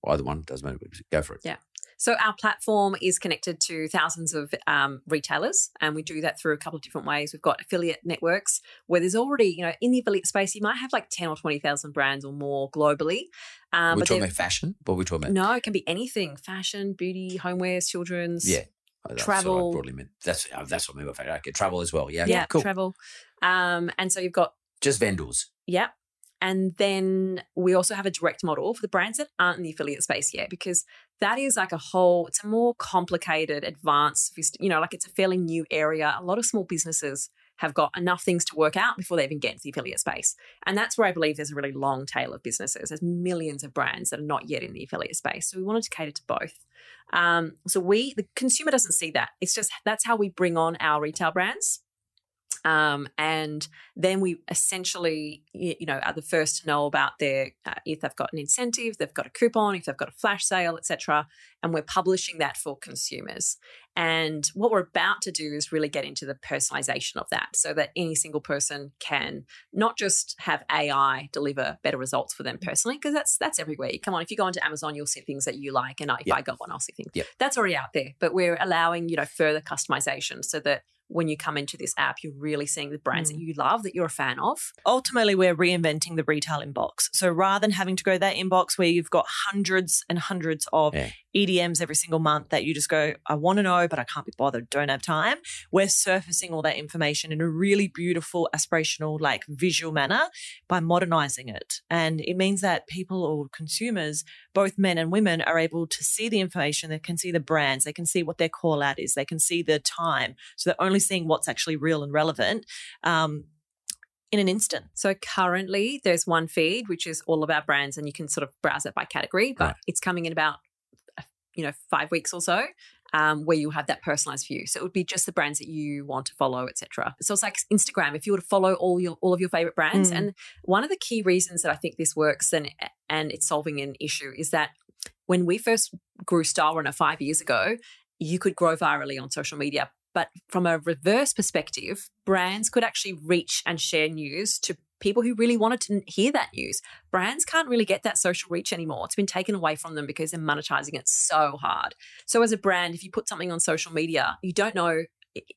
either one doesn't matter. Go for it. Yeah. So our platform is connected to thousands of um, retailers, and we do that through a couple of different ways. We've got affiliate networks where there's already, you know, in the affiliate space, you might have like ten or twenty thousand brands or more globally. Um, we're talking about fashion. What are we talking about? no, it can be anything: fashion, beauty, homewares, children's. Yeah. Oh, that's Travel. What broadly meant. That's uh, that's what I mean by fashion. Okay, travel as well. Yeah. yeah, Cool. travel. Um, and so you've got Just vendors. Yeah. And then we also have a direct model for the brands that aren't in the affiliate space yet, because that is like a whole, it's a more complicated, advanced, you know, like it's a fairly new area. A lot of small businesses have got enough things to work out before they even get into the affiliate space. And that's where I believe there's a really long tail of businesses. There's millions of brands that are not yet in the affiliate space. So we wanted to cater to both. Um, so we, the consumer doesn't see that. It's just that's how we bring on our retail brands. Um, and then we essentially, you know, are the first to know about their uh, if they've got an incentive, they've got a coupon, if they've got a flash sale, etc. And we're publishing that for consumers. And what we're about to do is really get into the personalization of that, so that any single person can not just have AI deliver better results for them personally, because that's that's everywhere. Come on, if you go onto Amazon, you'll see things that you like, and if Yep. I got one, I'll see things. Yep. That's already out there, but we're allowing you know further customization so that when you come into this app, you're really seeing the brands that mm. you love, that you're a fan of. Ultimately, we're reinventing the retail inbox. So rather than having to go that inbox where you've got hundreds and hundreds of Yeah. EDMs every single month that you just go, I want to know, but I can't be bothered, don't have time. We're surfacing all that information in a really beautiful, aspirational, like visual manner by modernizing it. And it means that people or consumers, both men and women, are able to see the information. They can see the brands, they can see what their call out is, they can see the time. So they're only seeing what's actually real and relevant. Um, in an instant. So currently, there's one feed which is all of our brands, and you can sort of browse it by category. But Right. it's coming in about you know five weeks or so, um, where you have that personalized view. So it would be just the brands that you want to follow, etc. So it's like Instagram. If you were to follow all your all of your favorite brands, Mm. and one of the key reasons that I think this works and and it's solving an issue is that when we first grew Stylerunner five years ago, you could grow virally on social media. But from a reverse perspective, brands could actually reach and share news to people who really wanted to hear that news. Brands can't really get that social reach anymore. It's been taken away from them because they're monetizing it so hard. So, as a brand, if you put something on social media, you don't know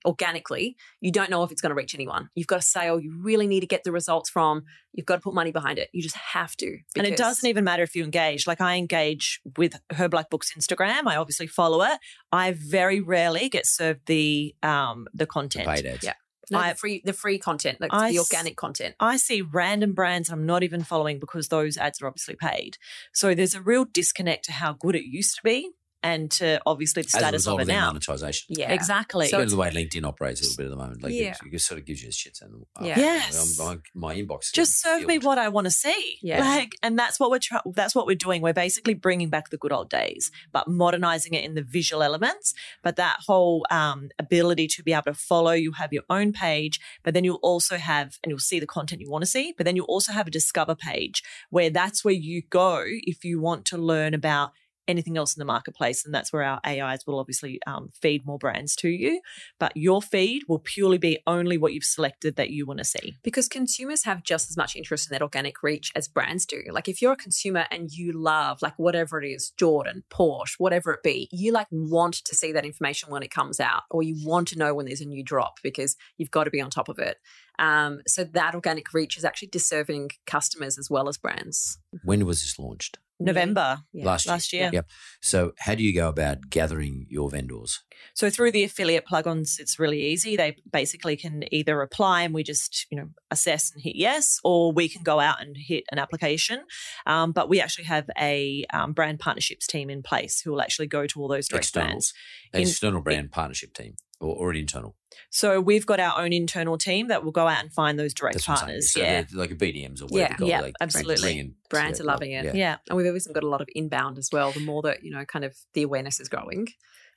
organically, you don't know if it's going to reach anyone. You've got a sale you really need to get the results from. You've got to put money behind it. You just have to. And it doesn't even matter if you engage. Like I engage with Her Black Books Instagram. I obviously follow it. I very rarely get served the um the content. The paid ads. Yeah. No, I- the free the free content, like I the s- organic content. I see random brands I'm not even following because those ads are obviously paid. So there's a real disconnect to how good it used to be and to obviously the As a status of of it now. monetization. Yeah. Exactly. It's a the way LinkedIn operates a little bit at the moment. Like Yeah. it, it sort of gives you a shit ton. of- Yeah. Yes. I'm- I'm- my inbox. is just getting serve me what I want to see. Yeah. Like, and that's what we're try- that's what we're doing. We're basically bringing back the good old days, but modernizing it in the visual elements. But that whole um, ability to be able to follow, you have your own page, but then you'll also have, and you'll see the content you want to see. But then you'll also have a discover page where that's where you go if you want to learn about anything else in the marketplace. And that's where our AIs will obviously um, feed more brands to you. But your feed will purely be only what you've selected that you want to see. because consumers have just as much interest in that organic reach as brands do. Like if you're a consumer and you love like whatever it is, Jordan, Porsche, whatever it be, you like want to see that information when it comes out or you want to know when there's a new drop because you've got to be on top of it. Um, so that organic reach is actually disserving customers as well as brands. When was this launched? November Yeah. Last last year. Yep. So how do you go about gathering your vendors? So through the affiliate plugins, it's really easy. They basically can either apply and we just, you know, assess and hit yes, or we can go out and hit an application. Um, but we actually have a um, brand partnerships team in place who will actually go to all those direct External. brands. An In- external brand partnership team or, or an internal? So we've got our own internal team that will go out and find those direct That's what I'm saying. partners. So yeah. like a BDMs or Yeah. whatever. call Yeah, like absolutely. Brands are loving it. Yeah. Yeah. And we've even got a lot of inbound as well. The more that, you know, kind of the awareness is growing.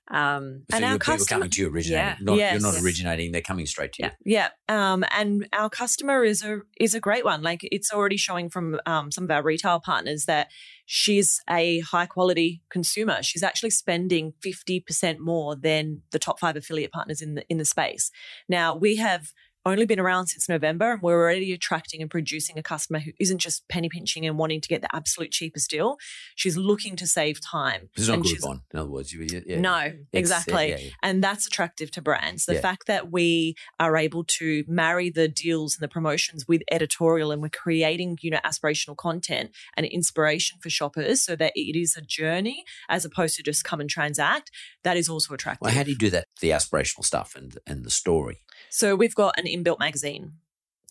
Um, So And our people customer- coming to you originating. Yeah. Not, Yes. You're not originating, they're coming straight to you. Yeah. Yeah, um, and our customer is a is a great one. Like it's already showing from um, some of our retail partners that she's a high quality consumer. She's actually spending fifty percent more than the top five affiliate partners in the in the space. Now we have only been around since November, and we're already attracting and producing a customer who isn't just penny pinching and wanting to get the absolute cheapest deal. She's looking to save time. It's not she's- In other words, you, yeah. no, exactly. yeah. And that's attractive to brands. The fact that we are able to marry the deals and the promotions with editorial and we're creating, you know, aspirational content and inspiration for shoppers so that it is a journey as opposed to just come and transact, that is also attractive. Well, how do you do that? The aspirational stuff and and the story. So we've got an inbuilt magazine.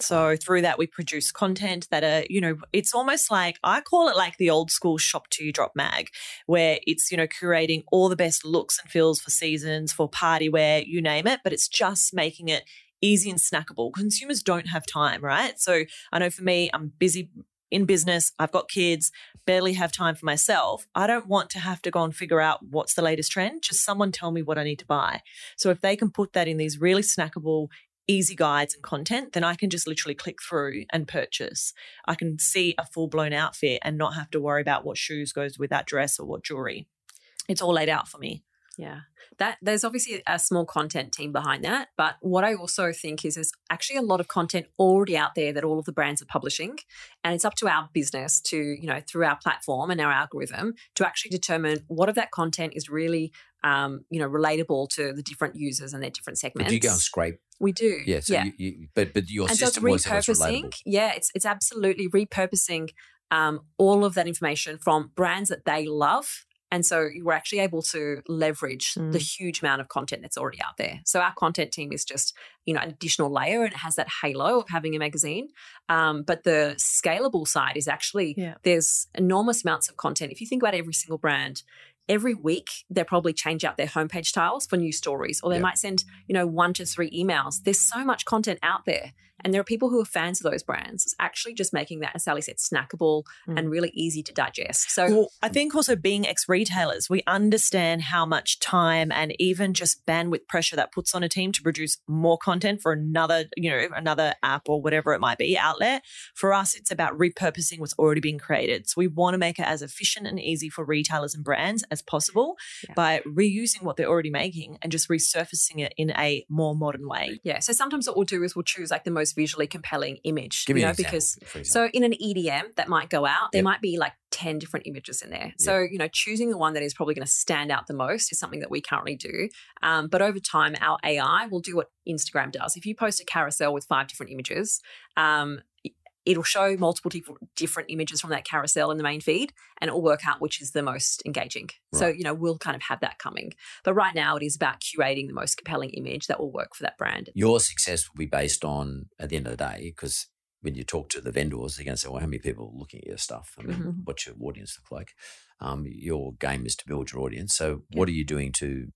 So through that, we produce content that are, you know, it's almost like I call it like the old school shop to drop mag, where it's, you know, curating all the best looks and feels for seasons, for party wear, you name it, but it's just making it easy and snackable. Consumers don't have time, right? So I know for me, I'm busy in business, I've got kids, barely have time for myself. I don't want to have to go and figure out what's the latest trend. Just someone tell me what I need to buy. So if they can put that in these really snackable, easy guides and content, then I can just literally click through and purchase. I can see a full blown outfit and not have to worry about what shoes goes with that dress or what jewelry. It's all laid out for me. Yeah. That there's obviously a small content team behind that, but what I also think is there's actually a lot of content already out there that all of the brands are publishing, and it's up to our business to, you know, through our platform and our algorithm to actually determine what of that content is really um, you know, relatable to the different users and their different But segments. do you go and scrape? we do. Yeah. So yeah. You, you, but but your and so system it's repurposing. Yeah, it's it's absolutely repurposing um, all of that information from brands that they love. And so we're actually able to leverage Mm. the huge amount of content that's already out there. So our content team is just, you know, an additional layer and it has that halo of having a magazine. Um, but the scalable side is actually Yeah. there's enormous amounts of content. If you think about every single brand, every week they probably change out their homepage tiles for new stories, or they Yeah. might send, you know, one to three emails. There's so much content out there. And there are people who are fans of those brands. It's actually just making that, as Sali said, snackable Mm. and really easy to digest. So Well, I think also being ex retailers, we understand how much time and even just bandwidth pressure that puts on a team to produce more content for another, you know, another app or whatever it might be outlet. For us, it's about repurposing what's already been created. So we want to make it as efficient and easy for retailers and brands as possible Yeah. by reusing what they're already making and just resurfacing it in a more modern way. Yeah. So sometimes what we'll do is we'll choose like the most visually compelling image. Give me you know, because so in an EDM that might go out, there Yep. might be like 10 different images in there. So, you know, choosing the one that is probably going to stand out the most is something that we currently do. Um, but over time, our AI will do what Instagram does. If you post a carousel with five different images, um, it'll show multiple different images from that carousel in the main feed and it'll work out which is the most engaging. So, you know, we'll kind of have that coming. But right now, it is about curating the most compelling image that will work for that brand. your success will be based on at the end of the day because when you talk to the vendors they're going to say well how many people are looking at your stuff i mean Mhm. what's your audience look like um, your game is to build your audience so what are you doing to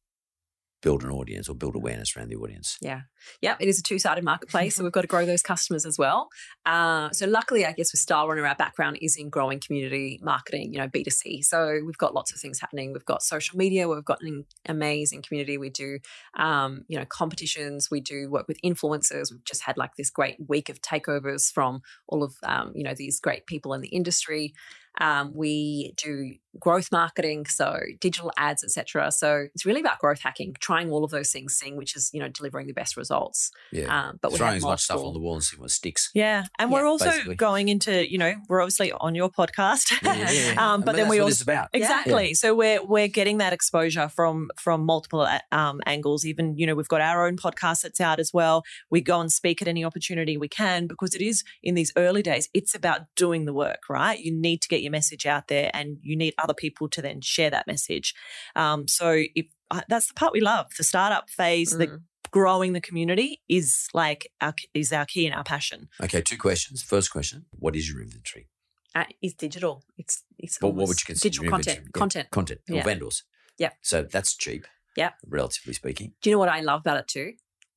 build an audience or build awareness around the audience Yeah. Yeah. It is a two sided marketplace. so we've got to grow those customers as well. Uh, so luckily, I guess with Stylerunner, our background is in growing community marketing, you know, B2C. So we've got lots of things happening. We've got social media. We've got an amazing community. We do, um, you know, competitions. We do work with influencers. We've just had like this great week of takeovers from all of, um, you know, these great people in the industry. Um, we do growth marketing, so digital ads, etc. So it's really about growth hacking, trying all of those things, seeing which is you know delivering the best results. yeah Um, but throwing as much stuff on the wall and seeing what sticks Yeah, and Yeah, we're also basically. going into, you know, we're obviously on your podcast. Yeah, yeah, [LAUGHS] um, I but mean, then we also about Exactly. So we're we're getting that exposure from from multiple uh, um, angles. Even you know we've got our own podcast that's out as well. We go and speak at any opportunity we can because it is in these early days. It's about doing the work, right? You need to get your message out there, and you need other people to then share that message. Um, so if uh, that's the part we love, the startup phase, the Mm. growing the community is like our, is our key and our passion. okay two questions first question what is your inventory uh, is digital. It's it's what, what would you consider digital content? Yeah, Content. content or Yeah. vendors Yep. so that's cheap Yeah. relatively speaking Do you know what I love about it too?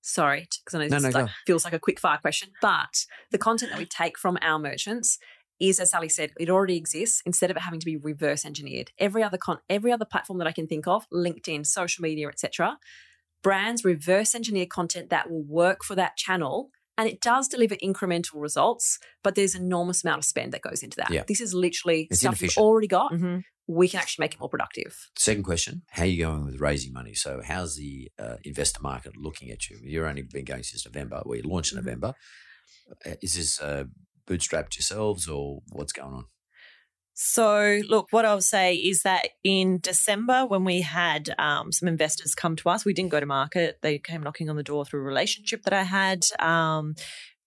Sorry, because I know No, this no, is like, feels like a quick fire question, but the content that we take from our merchants is, as Sali said, it already exists. Instead of it having to be reverse engineered, every other con, every other platform that I can think of, LinkedIn, social media, etc., brands reverse engineer content that will work for that channel. And it does deliver incremental results, but there's enormous amount of spend that goes into that. Yeah. This is literally It's stuff we've already got. Mm-hmm. We can actually make it more productive. Second question: How are you going with raising money? So, how's the uh, investor market looking at you? You've only been going since November. We launched in Mhm. November. Uh, Is this uh, bootstrapped yourselves, or what's going on? So, look, what I'll say is that in December, when we had um, some investors come to us, we didn't go to market. They came knocking on the door through a relationship that I had. Um,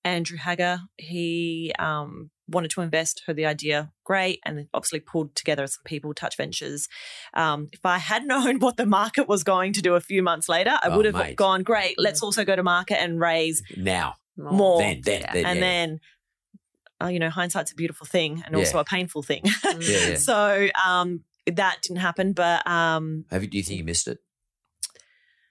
Andrew Hagger, he um, wanted to invest, heard the idea, great, and obviously pulled together some people, Touch Ventures. Um, if I had [LAUGHS] known what the market was going to do a few months later, I Oh, would have mate. gone, great, let's also go to market and raise Now, more. then, then, Yeah. then, and yeah. then, uh, you know, hindsight's a beautiful thing and Yeah. also a painful thing. Mm. Yeah, yeah. [LAUGHS] So um, that didn't happen, but um, Have you, do you think you missed it?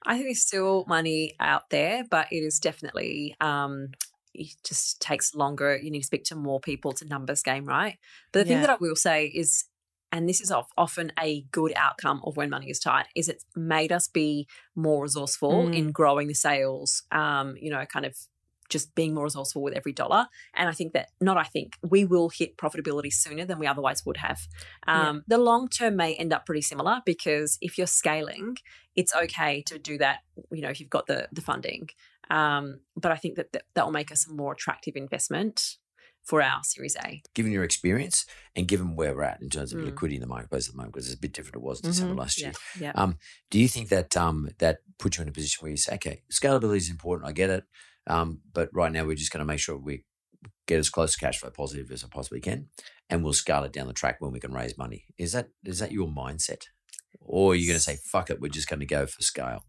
I think there's still money out there, but it is definitely um, it just takes longer. You need to speak to more people. It's a numbers game, right? But the thing that I will say is, and this is often a good outcome of when money is tight, is it's made us be more resourceful Mm. in growing the sales. Um, you know, kind of just being more resourceful with every dollar. And I think that, not I think, we will hit profitability sooner than we otherwise would have. Yeah. Um, The long term may end up pretty similar because if you're scaling, it's okay to do that, you know, if you've got the, the funding. Um, but I think that, that that will make us a more attractive investment for our Series A. Given your experience and given where we're at in terms of Mm. liquidity in the marketplace at the moment, because it's a bit different than it was December Mhm. last year. Yeah. Um, do you think that um, that puts you in a position where you say, okay, scalability is important, I get it, um, but right now we're just going to make sure we get as close to cash flow positive as I possibly can, and we'll scale it down the track when we can raise money. Is that is that your mindset, or are you going to say, fuck it, we're just going to go for scale?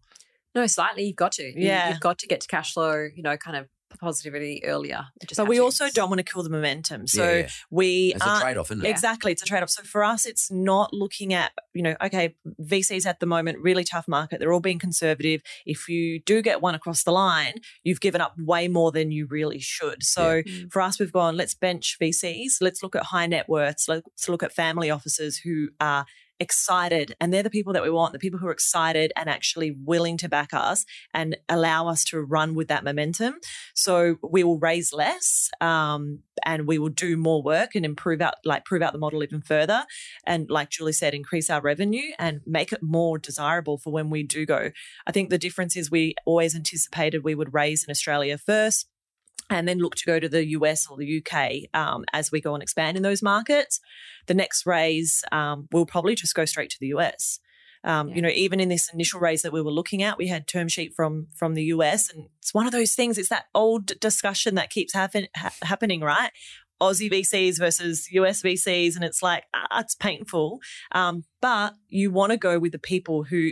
No, slightly. You've got to. Yeah. You've got to get to cash flow, you know, kind of positivity earlier. Just but we to. also don't want to kill the momentum. So yeah, yeah. we it's a trade off, isn't it? Exactly, it's a trade off. So for us, it's not looking at, you know, okay, VCs at the moment, really tough market. They're all being conservative. If you do get one across the line, you've given up way more than you really should. So Mm. for us, we've gone, let's bench VCs. Let's look at high net worths. Let's look at family offices who are excited. And they're the people that we want, the people who are excited and actually willing to back us and allow us to run with that momentum. So we will raise less um, and we will do more work and improve out, like prove out the model even further. And like Julie said, increase our revenue and make it more desirable for when we do go. I think the difference is we always anticipated we would raise in Australia first and then look to go to the US or the UK um, as we go and expand in those markets. The next raise um, will probably just go straight to the US. Um, Yeah. You know, even in this initial raise that we were looking at, we had term sheet from from the US, and it's one of those things. It's that old discussion that keeps happen, ha- happening, right? Aussie VCs versus US VCs, and it's like ah, it's painful. Um, but you want to go with the people who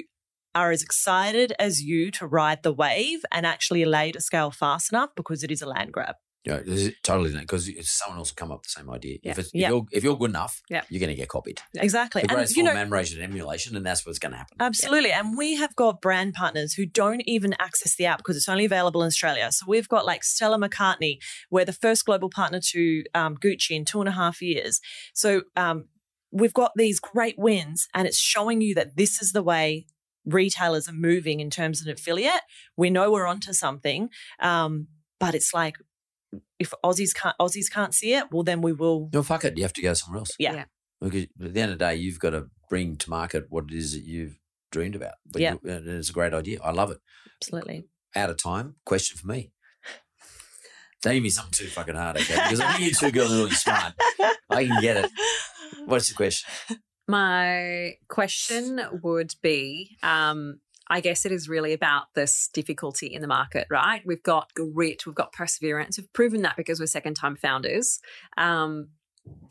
are as excited as you to ride the wave and actually you to scale fast enough because it is a land grab. Yeah, totally because someone else will come up with the same idea. Yeah. If, it's, Yeah. you're, if you're good enough, Yeah. you're going to get copied. Exactly. The And greatest you form know, admiration and emulation, and that's what's going to happen. Absolutely. And we have got brand partners who don't even access the app because it's only available in Australia. So we've got like Stella McCartney, we're the first global partner to um, Gucci in two and a half years. So um, we've got these great wins, and it's showing you that this is the way retailers are moving in terms of an affiliate. We know we're onto something, um, but it's like if Aussies can't Aussies can't see it, well then we will. No, fuck it. You have to go somewhere else. Yeah. Yeah. Because at the end of the day, you've got to bring to market what it is that you've dreamed about. But Yeah. you- and it's a great idea. I love it. Absolutely. Out of time. Question for me. Don't give me something too fucking hard, okay? Because I think you two girls are really smart. I can get it. What's the question? My question would be um, I guess it is really about this difficulty in the market, right? We've got grit, we've got perseverance. We've proven that because we're second time founders. Um,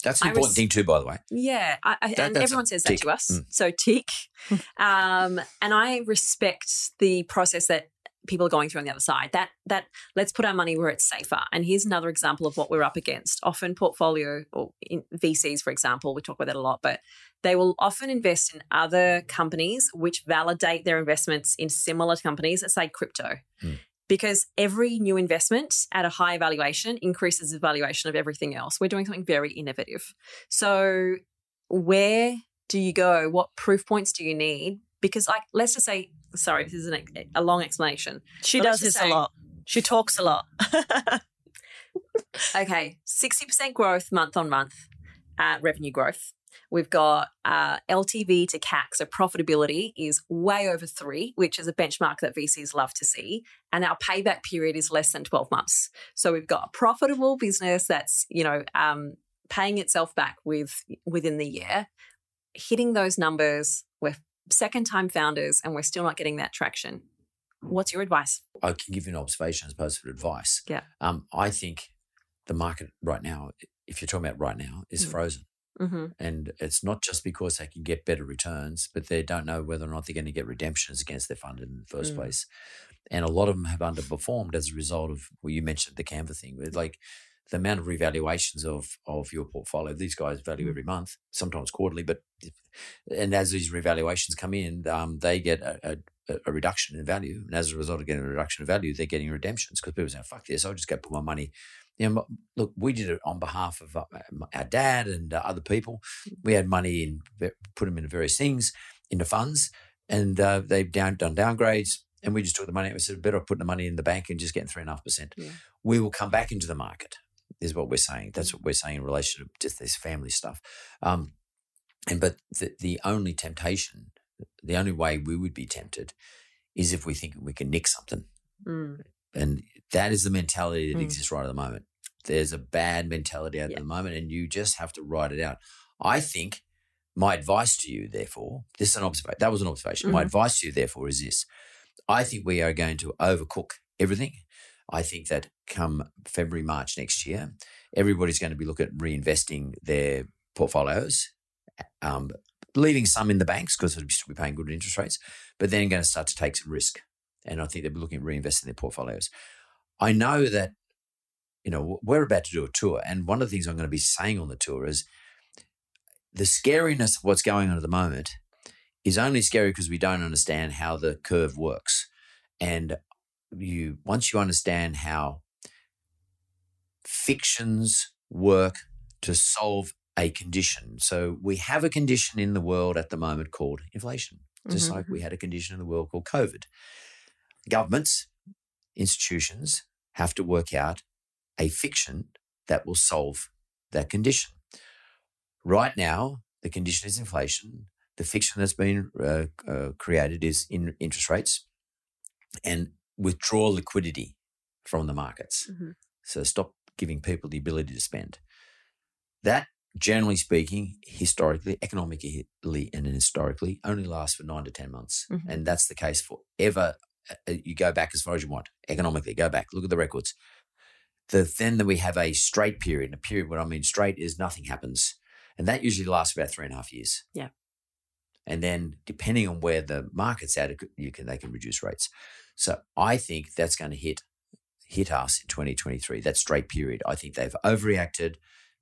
That's an important res- thing too, by the way. yeah, I, I, That- and everyone says that to us. Mm. So tick. [LAUGHS] um, and I respect the process that people are going through on the other side. That that let's put our money where it's safer. And here's another example of what we're up against. Often portfolio or in VCs, for example, we talk about that a lot, but they will often invest in other companies which validate their investments in similar companies, let's say crypto. Hmm. Because every new investment at a high valuation increases the valuation of everything else. We're doing something very innovative. So, where do you go? What proof points do you need? Because, like, let's just say, sorry, this is an, a long explanation. She But does this a lot. She talks a lot. [LAUGHS] Okay, 60% growth month on month, uh, revenue growth. We've got uh, LTV to CAC, so profitability is way over three, which is a benchmark that VCs love to see. And our payback period is less than 12 months. So we've got a profitable business that's, you know, um, paying itself back with within the year, hitting those numbers. We're second time founders and we're still not getting that traction. What's your advice? I can give you an observation as opposed to advice. Yeah. Um, I think the market right now, if you're talking about right now, is Mm. frozen. Mm-hmm. And it's not just because they can get better returns, but they don't know whether or not they're going to get redemptions against their fund in the first Mm. place. And a lot of them have underperformed as a result of, well, you mentioned the Canva thing, but like the amount of revaluations of of your portfolio. These guys value Mm. every month, sometimes quarterly, but and as these revaluations come in, um, they get a, a, a reduction in value. And as a result of getting a reduction in value, they're getting redemptions because people say, fuck this, I'll just go put my money. You know, look, we did it on behalf of uh, our dad and uh, other people. We had money in, put them into various things, into funds, and uh, they've down, done downgrades. And we just took the money. out. We said, better putting the money in the bank and just getting three and a half percent. We will come back into the market, is what we're saying. That's what we're saying in relation to just this family stuff. Um, and but the, the only temptation, the only way we would be tempted, is if we think we can nick something. Mm. And that is the mentality that Mm. exists right at the moment. There's a bad mentality at Yeah. the moment, and you just have to write it out. I think my advice to you, therefore, this is an observation. That was an observation. My Mhm. advice to you, therefore, is this: I think we are going to overcook everything. I think that come February, March next year, everybody's going to be looking at reinvesting their portfolios, um, leaving some in the banks because they'll still be paying good interest rates, but then going to start to take some risk. And I think they'll be looking at reinvesting their portfolios. I know that, you know, we're about to do a tour. And one of the things I'm going to be saying on the tour is the scariness of what's going on at the moment is only scary because we don't understand how the curve works. And you once you understand how fictions work to solve a condition. So we have a condition in the world at the moment called inflation, just Mhm. like we had a condition in the world called COVID. Governments, institutions have to work out a fiction that will solve that condition. Right now, the condition is inflation. The fiction that's been uh, uh, created is in interest rates and withdraw liquidity from the markets. Mhm. So stop giving people the ability to spend. That, generally speaking, historically, economically, and historically, only lasts for nine to 10 months. Mhm. And that's the case forever. Uh, You go back as far as you want, economically, go back, look at the records. The, then that we have a straight period, and a period what I mean straight is nothing happens. And that usually lasts about three and a half years. Yeah. And then depending on where the market's at, you can they can reduce rates. So I think that's going to hit hit us in 2023. That straight period. I think they've overreacted.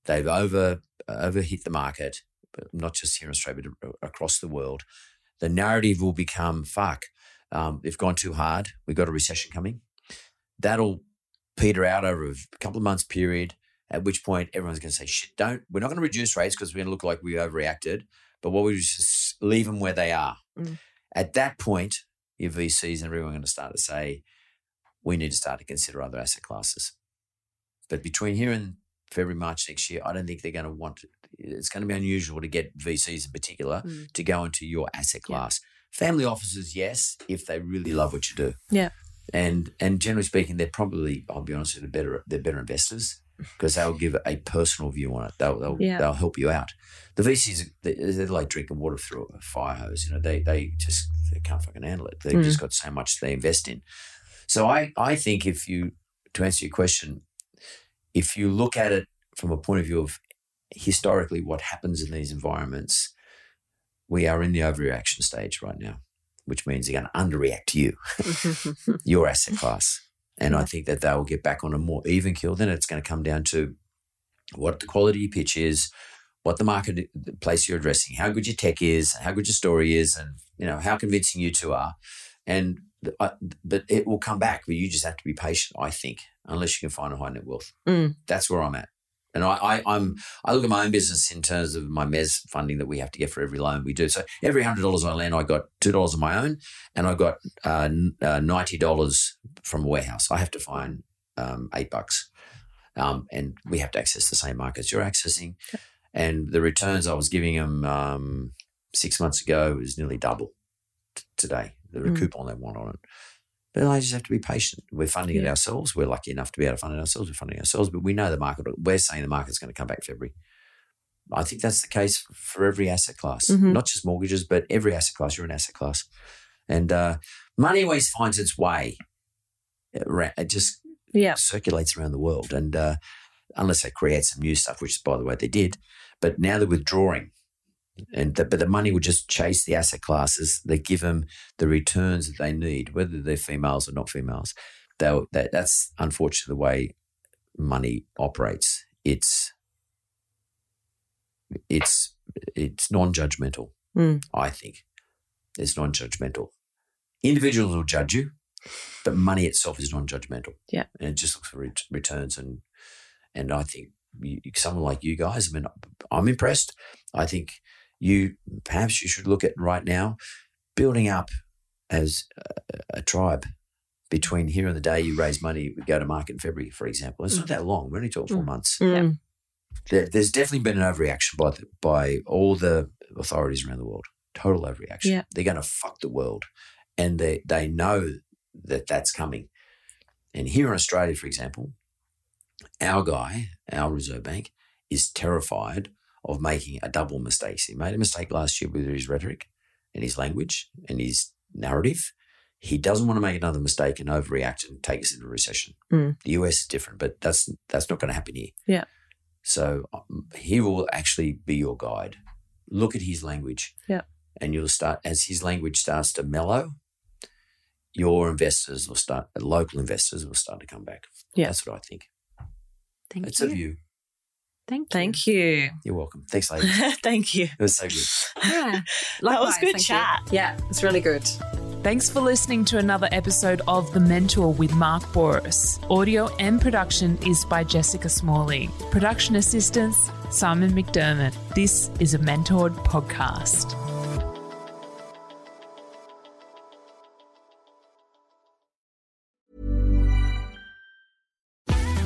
They've over over hit the market, but not just here in Australia, but across the world. The narrative will become fuck. Um, they've gone too hard. We've got a recession coming. That'll peter out over a couple of months period. At which point everyone's going to say, "Shit, don't." We're not going to reduce rates because we're going to look like we overreacted. But what we just leave them where they are. Mm. At that point, your VCs and everyone are going to start to say, we need to start to consider other asset classes. But between here and February, March next year, I don't think they're going to want. It's going to be unusual to get VCs in particular Mm. to go into your asset Yeah. class. Family offices, yes, if they really love what you do. Yeah. And and generally speaking, they're probably, I'll be honest, with you, they're better they're better investors because they'll give a personal view on it. They'll they'll, Yeah. they'll help you out. The VCs they're, they're like drinking water through a fire hose. You know, they they just they can't fucking handle it. They've just mm. got so much they invest in. So I I think if you to answer your question, if you look at it from a point of view of historically what happens in these environments, we are in the overreaction stage right now, which means they're going to underreact to you, [LAUGHS] your asset class. And I think that they will get back on a more even keel. Then it's going to come down to what the quality pitch is, what the market the place you're addressing, how good your tech is, how good your story is, and you know how convincing you two are. And I- but it will come back, but you just have to be patient. I think, unless you can find a high net worth. Mm. That's where I'm at. And I, I, I'm I look at my own business in terms of my mezz funding that we have to get for every loan we do. So every hundred dollars I lend, I got two dollars of my own, and I got uh, uh, ninety dollars from a warehouse. I have to find um, eight bucks, um, and we have to access the same markets you're accessing. And the returns I was giving them um, six months ago is nearly double t- today. The Mm. coupon they want on it. But I just have to be patient. We're funding it ourselves. We're lucky enough to be able to fund it ourselves. We're funding ourselves, but we know the market. We're saying the market's going to come back February. I think that's the case for every asset class, Mhm. not just mortgages, but every asset class. You're an asset class, and uh, money always finds its way. It it just Yeah. circulates around the world, and uh, unless they create some new stuff, which by the way they did, but now they're withdrawing, and the, but the money will just chase the asset classes that give them the returns that they need, whether they're females or not females. They'll, that that's unfortunately the way money operates. It's it's it's non-judgmental. Mm. I think it's non-judgmental. Individuals will judge you, but money itself is non-judgmental. Yeah. and it just looks for ret- returns and and I think you, someone like you guys. I mean, I'm impressed. I think you perhaps you should look at right now building up as a, a tribe between here and the day you raise money, we go to market in February, for example. It's not that long. We're only talking four months. Mm. There, there's definitely been an overreaction by the, by all the authorities around the world. Total overreaction. Yeah. They're going to fuck the world, and they they know that that's coming. And here in Australia, for example, our guy, our Reserve Bank, is terrified of making a double mistake. He made a mistake last year with his rhetoric and his language and his narrative. He doesn't want to make another mistake and overreact and take us into recession. Mm. The US is different, but that's that's not going to happen here. Yeah. So um, he will actually be your guide. Look at his language. Yeah. And you'll start as his language starts to mellow. Your investors will start. Local investors will start to come back. Yeah. That's what I think. Thank It's you. a view. Thank you. Thank you. You're welcome. Thanks, [LAUGHS] ladies. Thank you. It was so good. Yeah. That was Likewise, good thank you. chat. Yeah, it's really good. Thanks for listening to another episode of The Mentor with Mark Bouris. Audio and production is by Jessica Smalley. Production assistance, Simon McDermott. This is a mentored podcast.